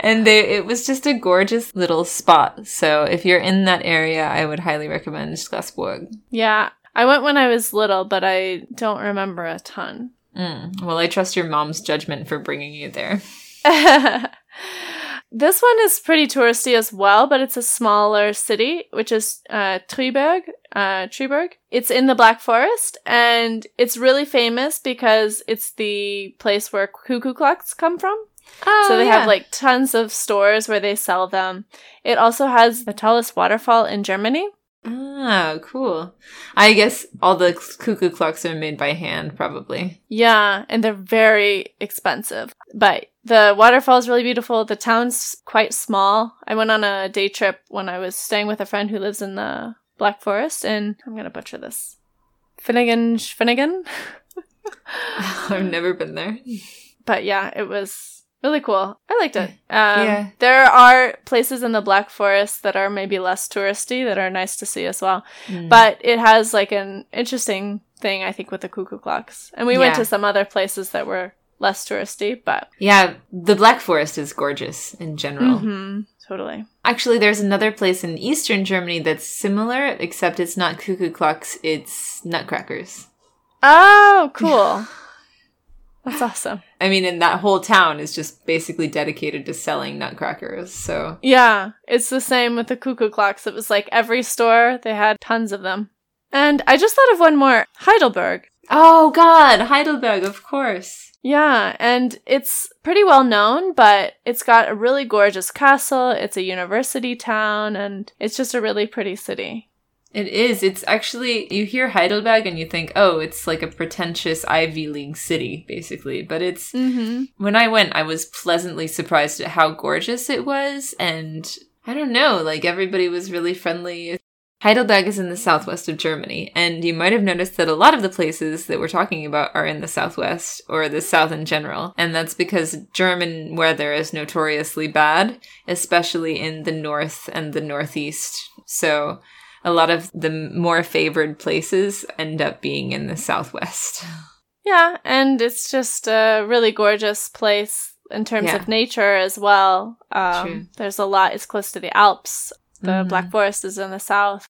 and they, it was just a gorgeous little spot. So if you're in that area, I would highly recommend Strasbourg. Yeah, I went when I was little, but I don't remember a ton. Mm. Well, I trust your mom's judgment for bringing you there. this one is pretty touristy as well, but it's a smaller city, which is uh, Triberg. Uh, Triberg. It's in the Black Forest, and it's really famous because it's the place where cuckoo clocks come from. Oh, so they have like tons of stores where they sell them. It also has the tallest waterfall in Germany. Ah, cool. I guess all the cuckoo clocks are made by hand, probably. Yeah, and they're very expensive. But the waterfall is really beautiful. The town's quite small. I went on a day trip when I was staying with a friend who lives in the Black Forest, and I'm gonna butcher this. Finnegan, Finnegan. I've never been there. but yeah, it was Really cool. I liked it. Um, Yeah. There are places in the Black Forest that are maybe less touristy that are nice to see as well. Mm. But it has like an interesting thing, I think, with the cuckoo clocks. And we went to some other places that were less touristy, but Yeah, the Black Forest is gorgeous in general. Mhm, totally. Actually, there's another place in eastern Germany that's similar, except it's not cuckoo clocks, it's nutcrackers. Oh, cool. That's awesome. I mean, and that whole town is just basically dedicated to selling nutcrackers. So, Yeah, it's the same with the cuckoo clocks. It was like every store, they had tons of them. And I just thought of one more Heidelberg. oh god, Heidelberg, of course. Yeah, and it's pretty well known, but it's got a really gorgeous castle. It's a university town, and it's just a really pretty city. It is. It's actually, you hear Heidelberg and you think, oh, it's like a pretentious Ivy League city, basically. But it's, Mm-hmm. when I went, I was pleasantly surprised at how gorgeous it was. And I don't know, like everybody was really friendly. Heidelberg is in the southwest of Germany, and you might have noticed that a lot of the places that we're talking about are in the southwest or the south in general. And that's because German weather is notoriously bad, especially in the north and the northeast. So a lot of the more favored places end up being in the southwest. Yeah, and it's just a really gorgeous place in terms Yeah. of nature as well. Um, there's a lot, it's close to the Alps. The Mhm. Black Forest is in the south.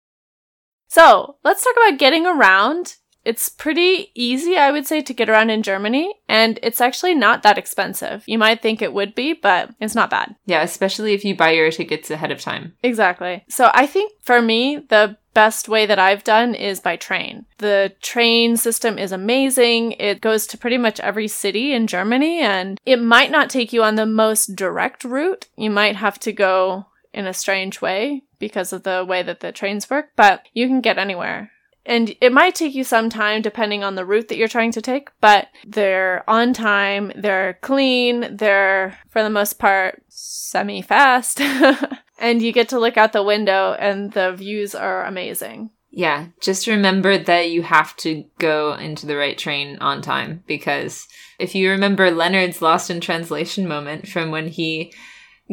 So let's talk about getting around. It's pretty easy, I would say, to get around in Germany, and it's actually not that expensive. You might think it would be, but it's not bad. Yeah, especially if you buy your tickets ahead of time. Exactly. So I think for me, the best way that I've done is by train. The train system is amazing. It goes to pretty much every city in Germany and it might not take you on the most direct route. You might have to go in a strange way because of the way that the trains work, but you can get anywhere. And it might take you some time depending on the route that you're trying to take, but they're on time, they're clean, they're for the most part semi fast. and you get to look out the window and the views are amazing. Yeah, just remember that you have to go into the right train on time because if you remember Leonard's lost in translation moment from when he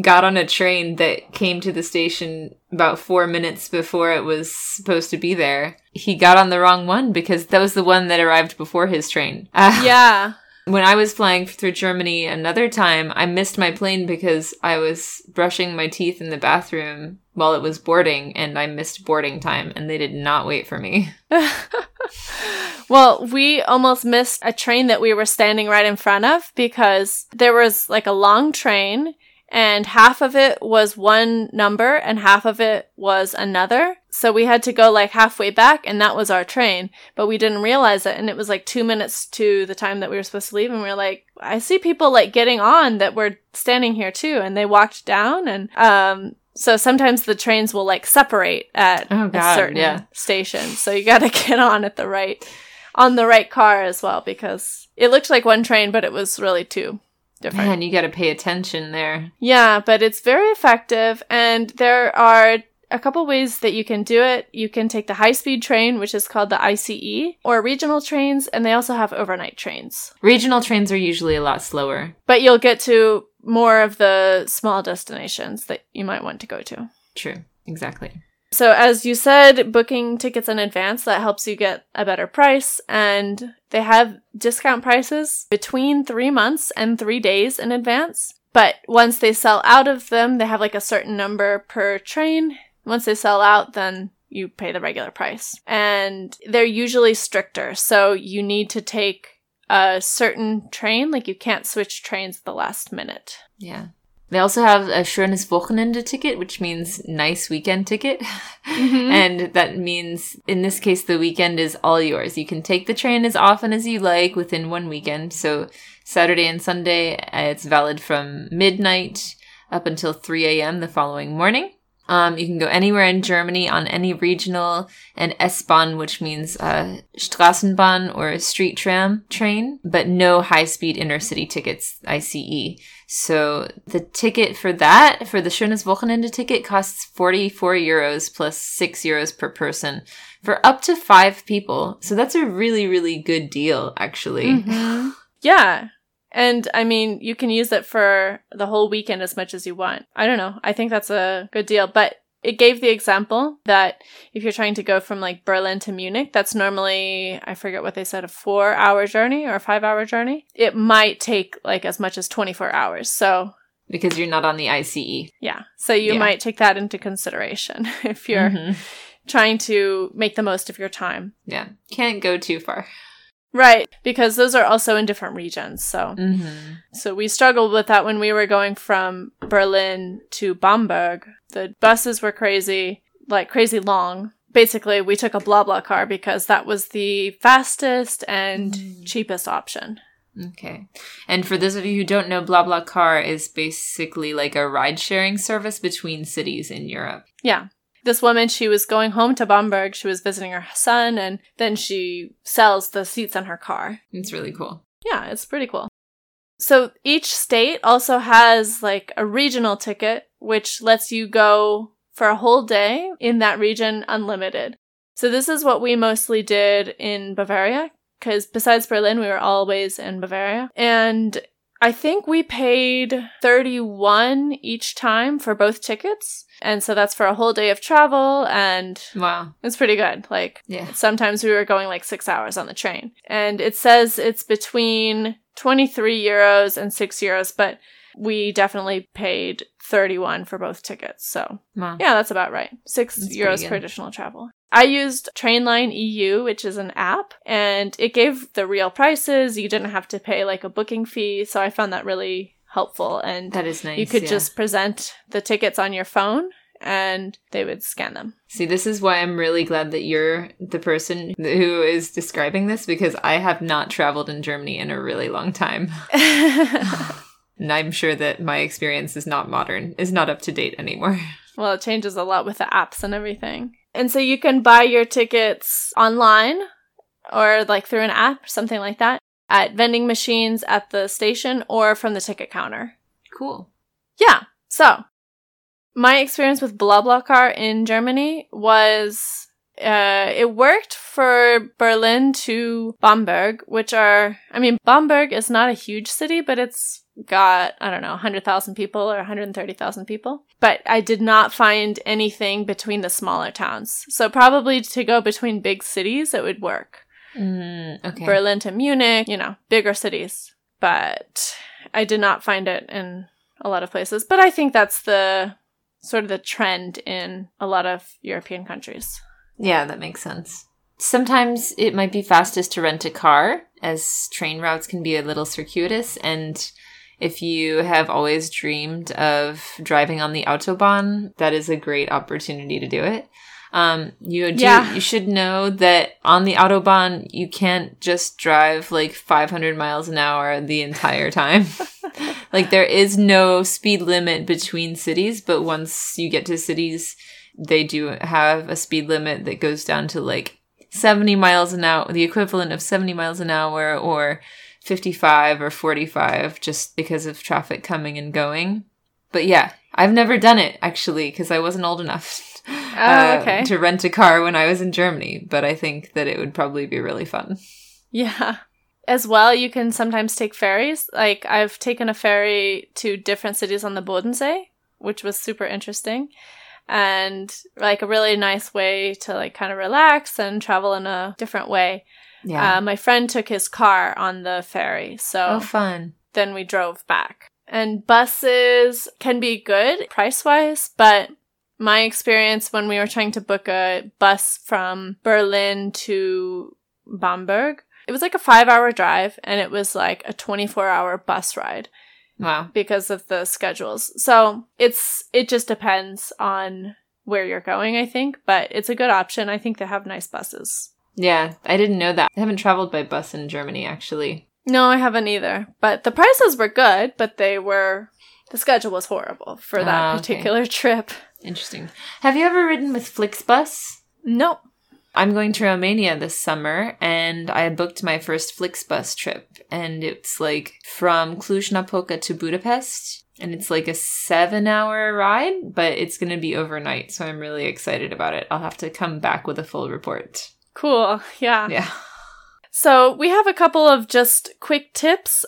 got on a train that came to the station about four minutes before it was supposed to be there, he got on the wrong one because that was the one that arrived before his train. Uh, Yeah. When I was flying through Germany another time, I missed my plane because I was brushing my teeth in the bathroom while it was boarding and I missed boarding time and they did not wait for me. well, we almost missed a train that we were standing right in front of because there was like a long train and half of it was one number and half of it was another. So we had to go like halfway back and that was our train, but we didn't realize it. And it was like two minutes to the time that we were supposed to leave. And we were like, I see people like getting on that were standing here too. And they walked down and, um, so sometimes the trains will like separate at Oh, a certain yeah. station. So you got to get on at the right, on the right car as well because it looked like one train, but it was really two different. Man, you gotta pay attention there. Yeah, but it's very effective, and there are a couple ways that you can do it. You can take the high speed train, which is called the ICE, or regional trains, and they also have overnight trains. Regional trains are usually a lot slower. But you'll get to more of the small destinations that you might want to go to. True, exactly. So, as you said, booking tickets in advance, that helps you get a better price. And they have discount prices between three months and three days in advance. But once they sell out of them, they have like a certain number per train. Once they sell out, then you pay the regular price. And they're usually stricter. So, you need to take a certain train. Like, you can't switch trains at the last minute. Yeah. They also have a schönes Wochenende ticket, which means nice weekend ticket. and that means, in this case, the weekend is all yours. You can take the train as often as you like within one weekend. So Saturday and Sunday, uh, it's valid from midnight up until 3 a.m. the following morning. Um, you can go anywhere in Germany on any regional and S-Bahn, which means uh, Straßenbahn or street tram train, but no high-speed intercity tickets, ICE. So the ticket for that, for the Schönes Wochenende ticket, costs 44 euros plus 6 euros per person for up to five people. So that's a really, really good deal, actually. Mm-hmm. Yeah. And I mean, you can use it for the whole weekend as much as you want. I don't know. I think that's a good deal. But it gave the example that if you're trying to go from like Berlin to Munich, that's normally, I forget what they said, a four hour journey or a five hour journey. It might take like as much as 24 hours. So, Because you're not on the ICE. yeah. So you Yeah. might take that into consideration if you're Mhm. trying to make the most of your time. Yeah. Can't go too far. Right. Because those are also in different regions. So, Mm-hmm. So we struggled with that when we were going from Berlin to Bamberg. The buses were crazy, like crazy long. Basically, we took a BlaBlaCar because that was the fastest and mm. cheapest option. Okay. And for those of you who don't know, BlaBlaCar is basically like a ride sharing service between cities in Europe. Yeah. This woman, she was going home to Bamberg. She was visiting her son, and then she sells the seats on her car. It's really cool. Yeah, it's pretty cool. So each state also has like a regional ticket, which lets you go for a whole day in that region unlimited. So this is what we mostly did in Bavaria, because besides Berlin, we were always in Bavaria. And I think we paid 31 each time for both tickets. And so that's for a whole day of travel and Wow. it's pretty good. Like Yeah. sometimes we were going like six hours on the train. And it says it's between 23 euros and 6 euros, but we definitely paid 31 for both tickets. So Wow. yeah, that's about right. 6 That's euros for additional travel. I used Trainline EU, which is an app, and it gave the real prices. You didn't have to pay like a booking fee. So I found that really helpful. And That is nice. you could yeah. just present the tickets on your phone and they would scan them. See, this is why I'm really glad that you're the person who is describing this because I have not traveled in Germany in a really long time. And I'm sure that my experience is not modern, is not up to date anymore. Well, it changes a lot with the apps and everything. And so you can buy your tickets online or like through an app, something like that, at vending machines at the station or from the ticket counter. Cool. Yeah. So my experience with BlaBlaCar in Germany was uh, it worked for Berlin to Bamberg, which are, I mean, Bamberg is not a huge city, but it's got, I don't know, 100,000 people or 130,000 people. But I did not find anything between the smaller towns. So probably to go between big cities, it would work. Mm, okay. Berlin to Munich, you know, bigger cities. But I did not find it in a lot of places. But I think that's the sort of the trend in a lot of European countries. Yeah, that makes sense. Sometimes it might be fastest to rent a car, as train routes can be a little circuitous. And if you have always dreamed of driving on the Autobahn, that is a great opportunity to do it. Um, you do, Yeah. you should know that on the Autobahn, you can't just drive like 500 miles an hour the entire time. like there is no speed limit between cities, but once you get to cities, they do have a speed limit that goes down to like 70 miles an hour, the equivalent of 70 miles an hour or 55 or 45 just because of traffic coming and going. But yeah, I've never done it actually because I wasn't old enough uh, okay. to rent a car when I was in Germany, but I think that it would probably be really fun. Yeah. As well, you can sometimes take ferries. Like, I've taken a ferry to different cities on the Bodensee, which was super interesting. And like a really nice way to like kind of relax and travel in a different way. Yeah. Uh, my friend took his car on the ferry. So oh, fun. then we drove back. And buses can be good price wise, but my experience when we were trying to book a bus from Berlin to Bamberg, it was like a five hour drive and it was like a 24 hour bus ride Wow. because of the schedules. So it's, it just depends on where you're going, I think, but it's a good option. I think they have nice buses. Yeah, I didn't know that. I haven't traveled by bus in Germany actually. No, I haven't either. But the prices were good, but they were the schedule was horrible for that Ah, okay. particular trip. Interesting. Have you ever ridden with Flixbus? Nope. I'm going to Romania this summer and I booked my first Flixbus trip and it's like from Cluj-Napoca to Budapest and it's like a 7-hour ride, but it's going to be overnight, so I'm really excited about it. I'll have to come back with a full report. Cool. Yeah. Yeah. So we have a couple of just quick tips.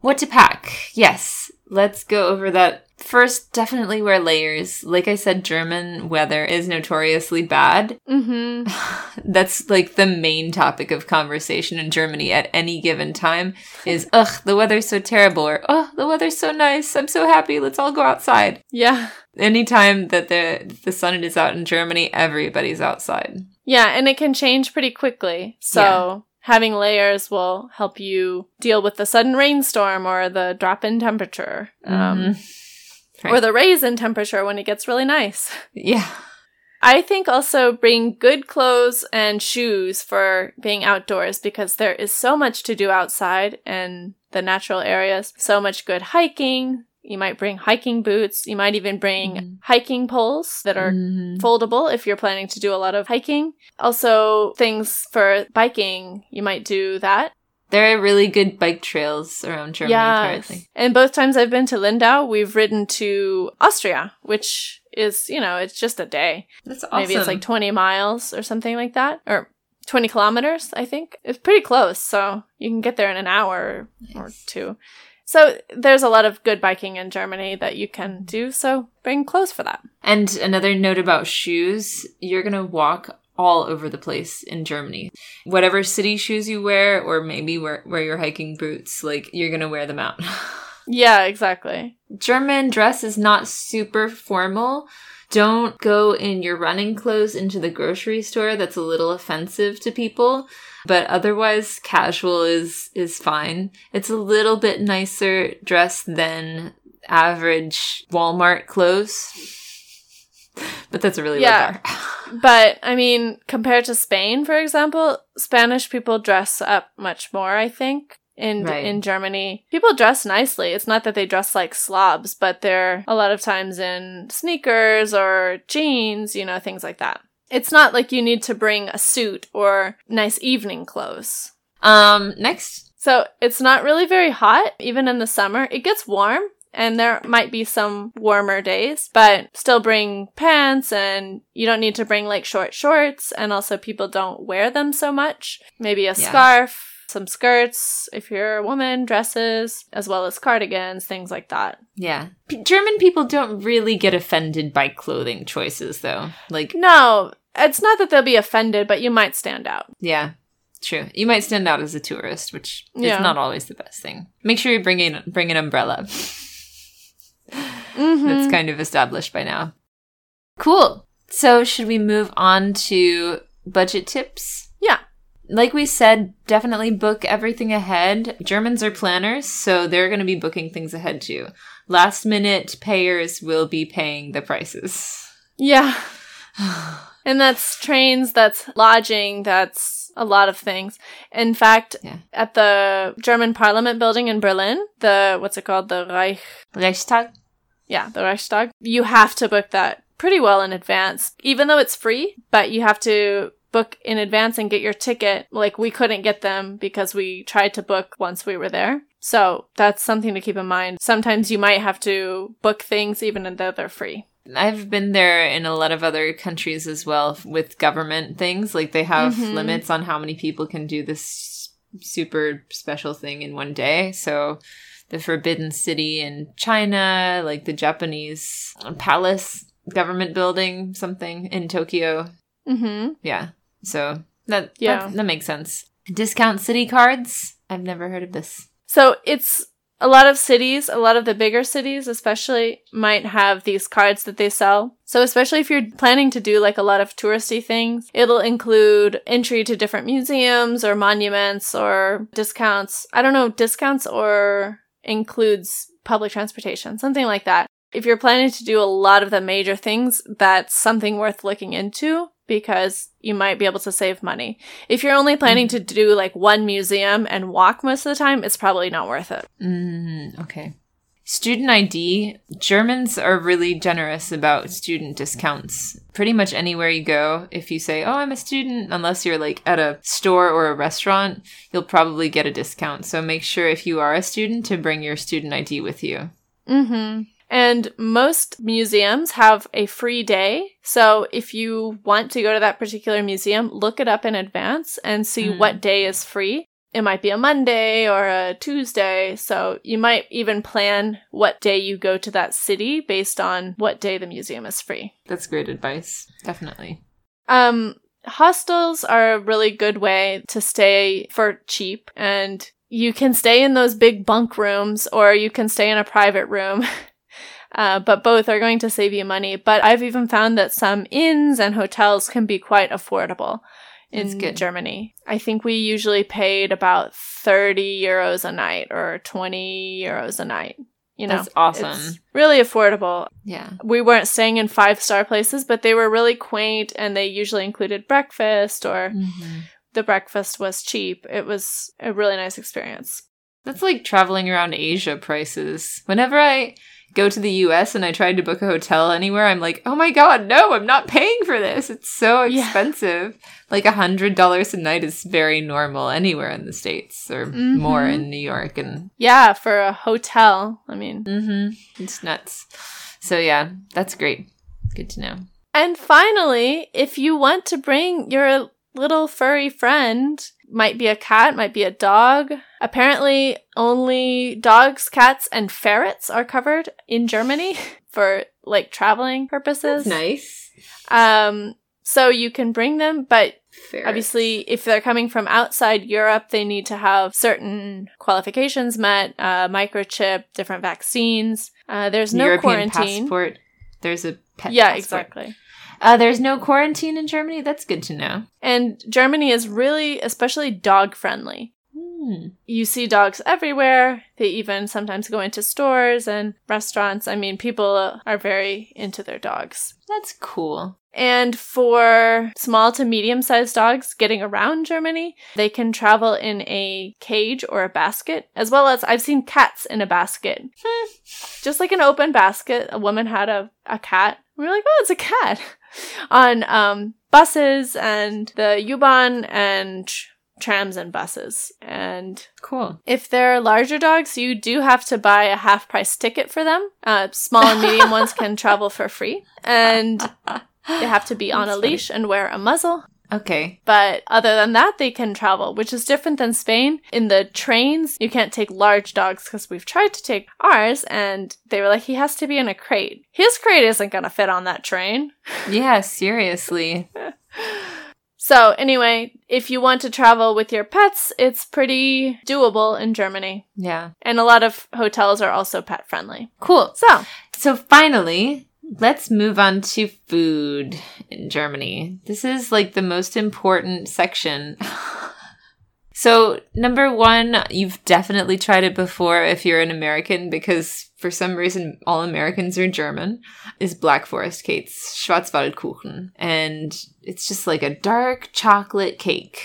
What to pack? Yes, let's go over that. First, definitely wear layers. Like I said, German weather is notoriously bad. Mm-hmm. That's like the main topic of conversation in Germany at any given time is, ugh, the weather's so terrible, or, oh, the weather's so nice. I'm so happy. Let's all go outside. Yeah. Anytime that the, the sun is out in Germany, everybody's outside. Yeah, and it can change pretty quickly. So Yeah. Having layers will help you deal with the sudden rainstorm or the drop in temperature. Um, Mhm. Or Right. the raise in temperature when it gets really nice. Yeah. I think also bring good clothes and shoes for being outdoors because there is so much to do outside in the natural areas. So much good hiking. You might bring hiking boots. You might even bring Mhm. hiking poles that are Mhm. foldable if you're planning to do a lot of hiking. Also, things for biking. You might do that. There are really good bike trails around Germany currently. And both times I've been to Lindau, we've ridden to Austria, which is, you know, it's just a day. That's awesome. Maybe it's like 20 miles or something like that. Or 20 kilometers, I think. It's pretty close, so you can get there in an hour or two. So there's a lot of good biking in Germany that you can do, so bring clothes for that. And another note about shoes, you're going to walk all over the place in Germany. Whatever city shoes you wear, or maybe wear, wear your hiking boots, like you're going to wear them out. Yeah, exactly. German dress is not super formal. Don't go in your running clothes into the grocery store. That's a little offensive to people. But otherwise, casual is, is fine. It's a little bit nicer dress than average Walmart clothes. But that's a really Yeah. But I mean, compared to Spain, for example, Spanish people dress up much more, I think. In Right. in Germany, people dress nicely. It's not that they dress like slobs, but they're a lot of times in sneakers or jeans, you know, things like that. It's not like you need to bring a suit or nice evening clothes. Um, next. So it's not really very hot, even in the summer. It gets warm, and there might be some warmer days, but still bring pants, and you don't need to bring like short shorts, and also people don't wear them so much. Maybe a Yeah. scarf, some skirts, if you're a woman, dresses, as well as cardigans, things like that. Yeah. P- German people don't really get offended by clothing choices, though. Like, No, it's not that they'll be offended, but you might stand out. Yeah, true. You might stand out as a tourist, which Yeah. is not always the best thing. Make sure you bring in bring an umbrella. Mhm. That's kind of established by now. Cool. So should we move on to budget tips? Yeah. Like we said, definitely book everything ahead. Germans are planners, so they're going to be booking things ahead too. Last minute payers will be paying the prices. Yeah. And that's trains, that's lodging, that's a lot of things. In fact, Yeah. at the German Parliament building in Berlin, the what's it called? The Reich Reichstag? yeah, the Reichstag. You have to book that pretty well in advance. Even though it's free, but you have to book in advance and get your ticket. Like we couldn't get them because we tried to book once we were there. So that's something to keep in mind. Sometimes you might have to book things even though they're free. I've been there in a lot of other countries as well with government things. Like they have Mhm. limits on how many people can do this super special thing in one day. So the Forbidden City in China, like the Japanese palace government building, something in Tokyo. Mm-hmm. Yeah. So that Yeah. that, that makes sense. Discount city cards. I've never heard of this. So it's a lot of cities, a lot of the bigger cities especially might have these cards that they sell. So especially if you're planning to do like a lot of touristy things, it'll include entry to different museums or monuments or discounts. I don't know, discounts or includes public transportation, something like that. If you're planning to do a lot of the major things, that's something worth looking into because you might be able to save money. If you're only planning to do like one museum and walk most of the time, it's probably not worth it. Mm, okay. Student ID. Germans are really generous about student discounts. Pretty much anywhere you go, if you say, Oh, I'm a student, unless you're like at a store or a restaurant, you'll probably get a discount. So make sure if you are a student to bring your student ID with you. Mm-hmm. And most museums have a free day. So if you want to go to that particular museum, look it up in advance and see Mm. what day is free. it might be a Monday or a Tuesday. So you might even plan what day you go to that city based on what day the museum is free. That's great advice. Definitely. Um, hostels are a really good way to stay for cheap and you can stay in those big bunk rooms or you can stay in a private room. Uh, but both are going to save you money. But I've even found that some inns and hotels can be quite affordable in. Germany. I think we usually paid about 30 euros a night or 20 euros a night. You know, That's awesome. It's really affordable. Yeah. We weren't staying in five star places, but they were really quaint and they usually included breakfast or Mm-hmm. the breakfast was cheap. It was a really nice experience. That's like traveling around Asia prices. Whenever I go to the US and I tried to book a hotel anywhere, I'm like, oh my god, no, I'm not paying for this. It's so Yeah. expensive. Like a hundred dollars a night is very normal anywhere in the States or Mhm. more in New York and Yeah, for a hotel. I mean, mm-hmm. it's nuts. So yeah, that's great. Good to know. And finally, if you want to bring your little furry friend, might be a cat, might be a dog. Apparently, only dogs, cats, and ferrets are covered in Germany for like traveling purposes. That's nice. Um, so you can bring them, but Ferrets. obviously, if they're coming from outside Europe, they need to have certain qualifications met, uh, microchip, different vaccines. Uh, there's no European quarantine. passport. There's a pet Yeah, passport. exactly. Uh, there's no quarantine in Germany. That's good to know. And Germany is really, especially dog friendly. Hmm. You see dogs everywhere. They even sometimes go into stores and restaurants. I mean, people are very into their dogs. That's cool. And for small to medium sized dogs getting around Germany, they can travel in a cage or a basket, as well as I've seen cats in a basket. Just like an open basket, a woman had a, a cat. We were like, oh, it's a cat. On um, buses and the U-Bahn and trams and buses. And Cool. if they're larger dogs, you do have to buy a half price ticket for them. Uh, small and medium ones can travel for free. And they have to be on That's a funny. leash and wear a muzzle. Okay. But other than that, they can travel, which is different than Spain. In the trains, you can't take large dogs because we've tried to take ours and they were like, he has to be in a crate. His crate isn't going to fit on that train. Yeah, seriously. So, anyway, if you want to travel with your pets, it's pretty doable in Germany. Yeah. And a lot of hotels are also pet friendly. Cool. So, So finally, let's move on to food in Germany. This is like the most important section. so, number one, you've definitely tried it before if you're an American because for some reason all Americans are German, is Black Forest cakes, Schwarzwaldkuchen. And it's just like a dark chocolate cake.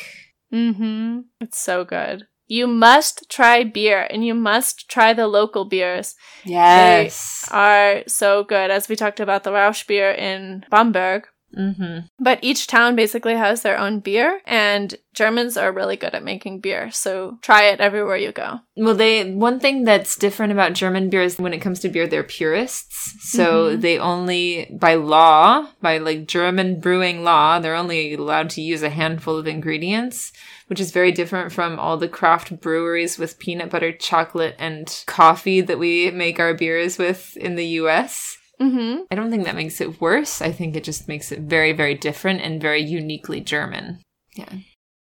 mm-hmm. It's so good. You must try beer and you must try the local beers. Yes. Are so good, as we talked about the Rauch beer in Bamberg. Mm-hmm. But each town basically has their own beer, and Germans are really good at making beer. So try it everywhere you go. Well, they one thing that's different about German beer is when it comes to beer, they're purists. So Mhm. they only, by law, by like German brewing law, they're only allowed to use a handful of ingredients, which is very different from all the craft breweries with peanut butter, chocolate, and coffee that we make our beers with in the U.S. Mm-hmm. I don't think that makes it worse. I think it just makes it very, very different and very uniquely German. Yeah.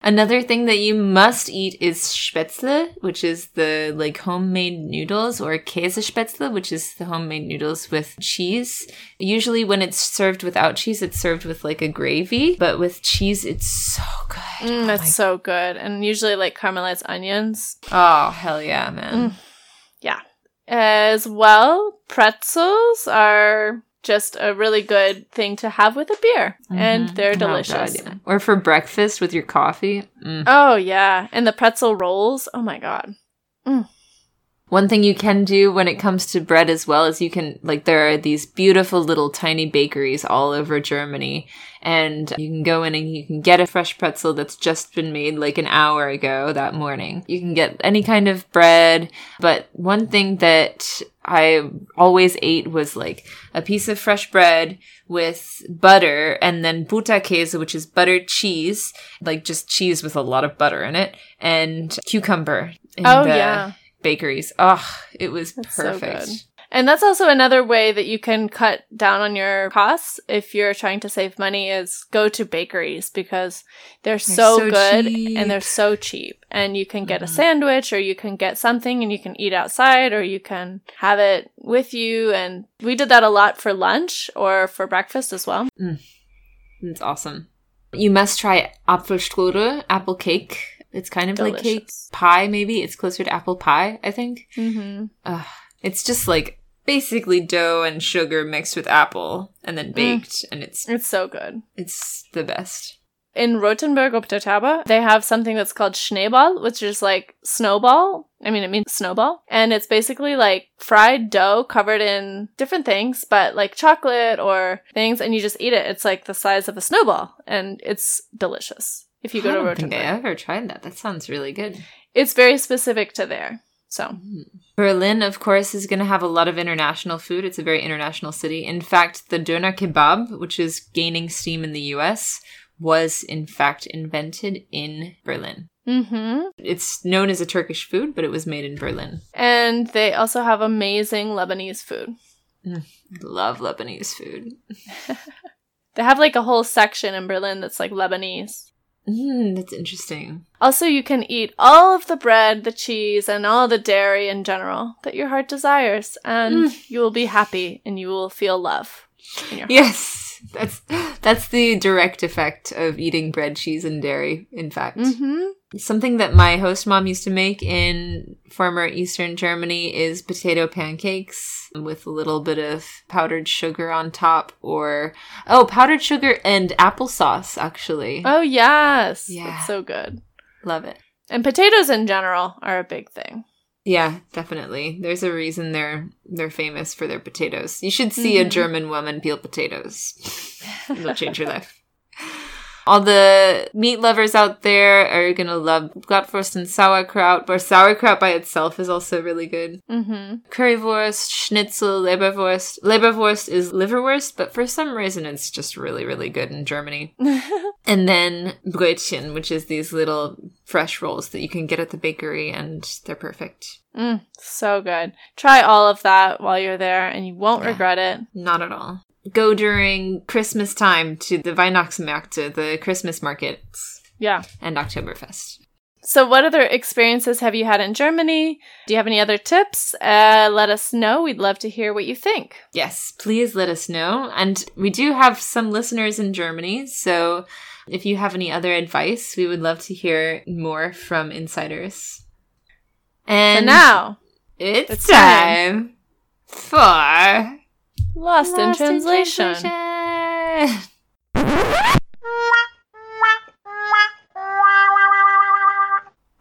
Another thing that you must eat is Spätzle, which is the like homemade noodles, or Käsespätzle, which is the homemade noodles with cheese. Usually, when it's served without cheese, it's served with like a gravy, but with cheese, it's so good. Mm, oh, that's so good. And usually like caramelized onions. oh hell yeah, man! As well, pretzels are just a really good thing to have with a beer. And Mhm. they're Oh, God, delicious. yeah. Or for breakfast with your coffee. Mm. Oh, yeah. And the pretzel rolls. Oh, my God. One thing you can do when it comes to bread as well is you can, like, there are these beautiful little tiny bakeries all over Germany, and you can go in and you can get a fresh pretzel that's just been made like an hour ago that morning. You can get any kind of bread, but one thing that I always ate was like a piece of fresh bread with butter and then Butterkäse, which is buttered cheese, like just cheese with a lot of butter in it, and cucumber. in Oh, yeah. Bakeries. Oh, it was so perfect. good. And that's also another way that you can cut down on your costs if you're trying to save money is go to bakeries because they're, so, so good cheap. and they're so cheap. And you can get a Mhm. sandwich or you can get something and you can eat outside or you can have it with you. And we did that a lot for lunch or for breakfast as well. It's awesome. You must try Apfelstrudel, apple cake. It's kind of like cake pie, maybe. It's closer to apple pie, I think. Mm-hmm. Ugh. It's just like basically dough and sugar mixed with apple and then baked, and it's It's so good. it's the best. In Rothenburg ob der Tauber, they have something that's called Schneeball, which is like snowball. I mean, it means snowball. And it's basically like fried dough covered in different things, but like chocolate or things, and you just eat it. It's like the size of a snowball, and it's delicious. If you go I to think I ever tried that. That sounds really good. it's very specific to there. So, Berlin, of course, is going to have a lot of international food. It's a very international city. In fact, the doner kebab, which is gaining steam in the US, was in fact invented in Berlin. hmm It's known as a Turkish food, but it was made in Berlin. and they also have amazing Lebanese food. I love Lebanese food. They have like a whole section in Berlin that's like Lebanese. Mm, that's interesting. Also, you can eat all of the bread, the cheese, and all the dairy in general that your heart desires, and you will be happy and you will feel love in your heart. Yes, that's that's the direct effect of eating bread, cheese, and dairy. In fact, Mm-hmm. something that my host mom used to make in former Eastern Germany is potato pancakes with a little bit of powdered sugar on top, or oh, powdered sugar and applesauce. Actually, Oh, yes. Yeah. It's so good. love it. And potatoes in general are a big thing. Yeah, definitely. There's a reason they're they're famous for their potatoes. You should see a Mhm. German woman peel potatoes. It'll change your life. All the meat lovers out there are gonna love Bratwurst and sauerkraut, but sauerkraut by itself is also really good. Mm-hmm. Currywurst, Schnitzel, Leberwurst. Leberwurst is liverwurst, but for some reason it's just really, really good in Germany. And then Brötchen, which is these little fresh rolls that you can get at the bakery, and they're perfect. mm, so good. Try all of that while you're there, and you won't Yeah. regret it. Not at all. Go during Christmas time to the Weihnachtsmärkte, the Christmas markets, Yeah. and Oktoberfest. So, what other experiences have you had in Germany? Do you have any other tips? Uh, let us know. We'd love to hear what you think. Yes, please let us know. And we do have some listeners in Germany, so if you have any other advice, we would love to hear more from insiders. And And now, it's, it's time for Lost, in Lost Translation. Translation.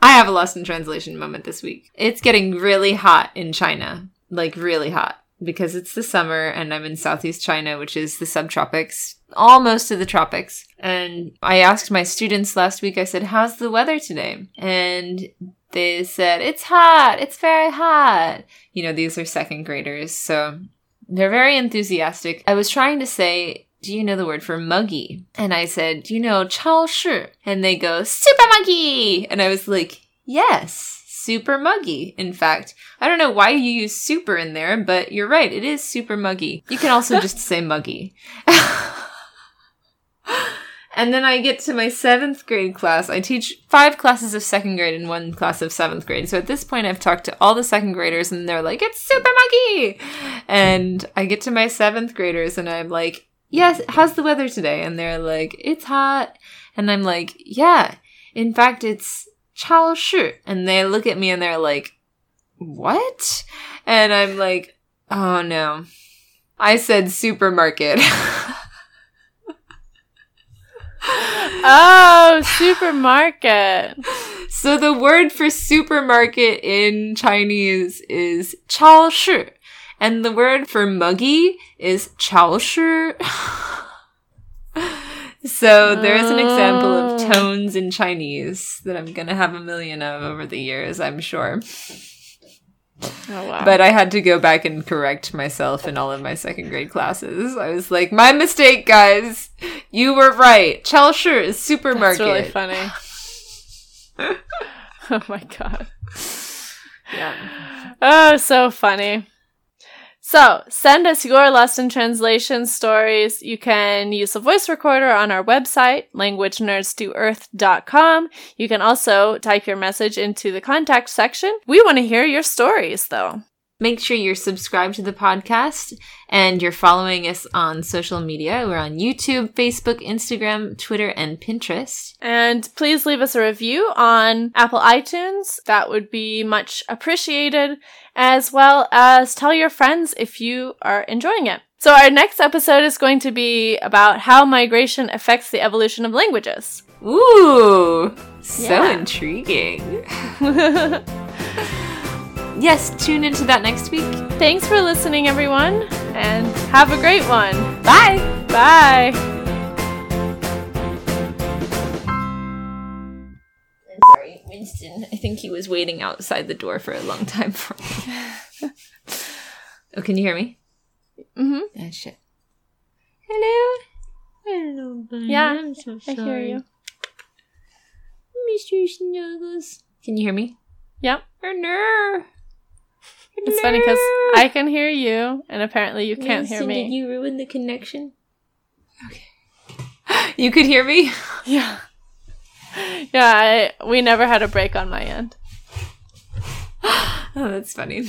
I have a lost in translation moment this week. It's getting really hot in China, like really hot, because it's the summer and I'm in Southeast China, which is the subtropics, almost to the tropics. And I asked my students last week, I said, How's the weather today? And they said, It's hot, it's very hot. You know, these are second graders, so they're very enthusiastic. I was trying to say, do you know the word for muggy? And I said, do you know chao 超市? And they go, super muggy! And I was like, yes, super muggy. In fact, I don't know why you use super in there, but you're right, it is super muggy. You can also just say muggy. and then I get to my seventh grade class. I teach five classes of second grade and one class of seventh grade. So at this point, I've talked to all the second graders and they're like, it's super muggy. And I get to my seventh graders and I'm like, yes, how's the weather today? And they're like, it's hot. And I'm like, yeah, in fact, it's Chao shu, And they look at me and they're like, what? And I'm like, oh no. I said supermarket. oh, supermarket. So the word for supermarket in Chinese is 超市, and the word for muggy is 潮湿. so there's an example of Oh. tones in Chinese that I'm gonna have a million of over the years, I'm sure. Oh wow. But I had to go back and correct myself in all of my second grade classes. I was like, my mistake, guys. You were right. 超市 is supermarket. That's really funny. oh my god. Yeah. Oh, so funny. So, send us your lesson translation stories. You can use a voice recorder on our website, languagenerdsdoearth.com. You can also type your message into the contact section. We want to hear your stories, though. Make sure you're subscribed to the podcast and you're following us on social media. We're on YouTube, Facebook, Instagram, Twitter, and Pinterest. And please leave us a review on Apple iTunes. That would be much appreciated, as well as tell your friends if you are enjoying it. So, our next episode is going to be about how migration affects the evolution of languages. Ooh, so Yeah. intriguing. yes, tune into that next week. Thanks for listening, everyone, and have a great one. Bye. Bye. I'm sorry, Winston. I think he was waiting outside the door for a long time for me. oh, can you hear me? Mhm. Ah, shit. Hello. Hello, Bunny. Yeah, I'm so sorry. I hear you. Mr. Snuggles. Can you hear me? Yep. Hello. It's funny because I can hear you, and apparently you can't hear me. Did you ruin the connection? Okay. You could hear me? Yeah. Yeah, I, we never had a break on my end. Oh, that's funny.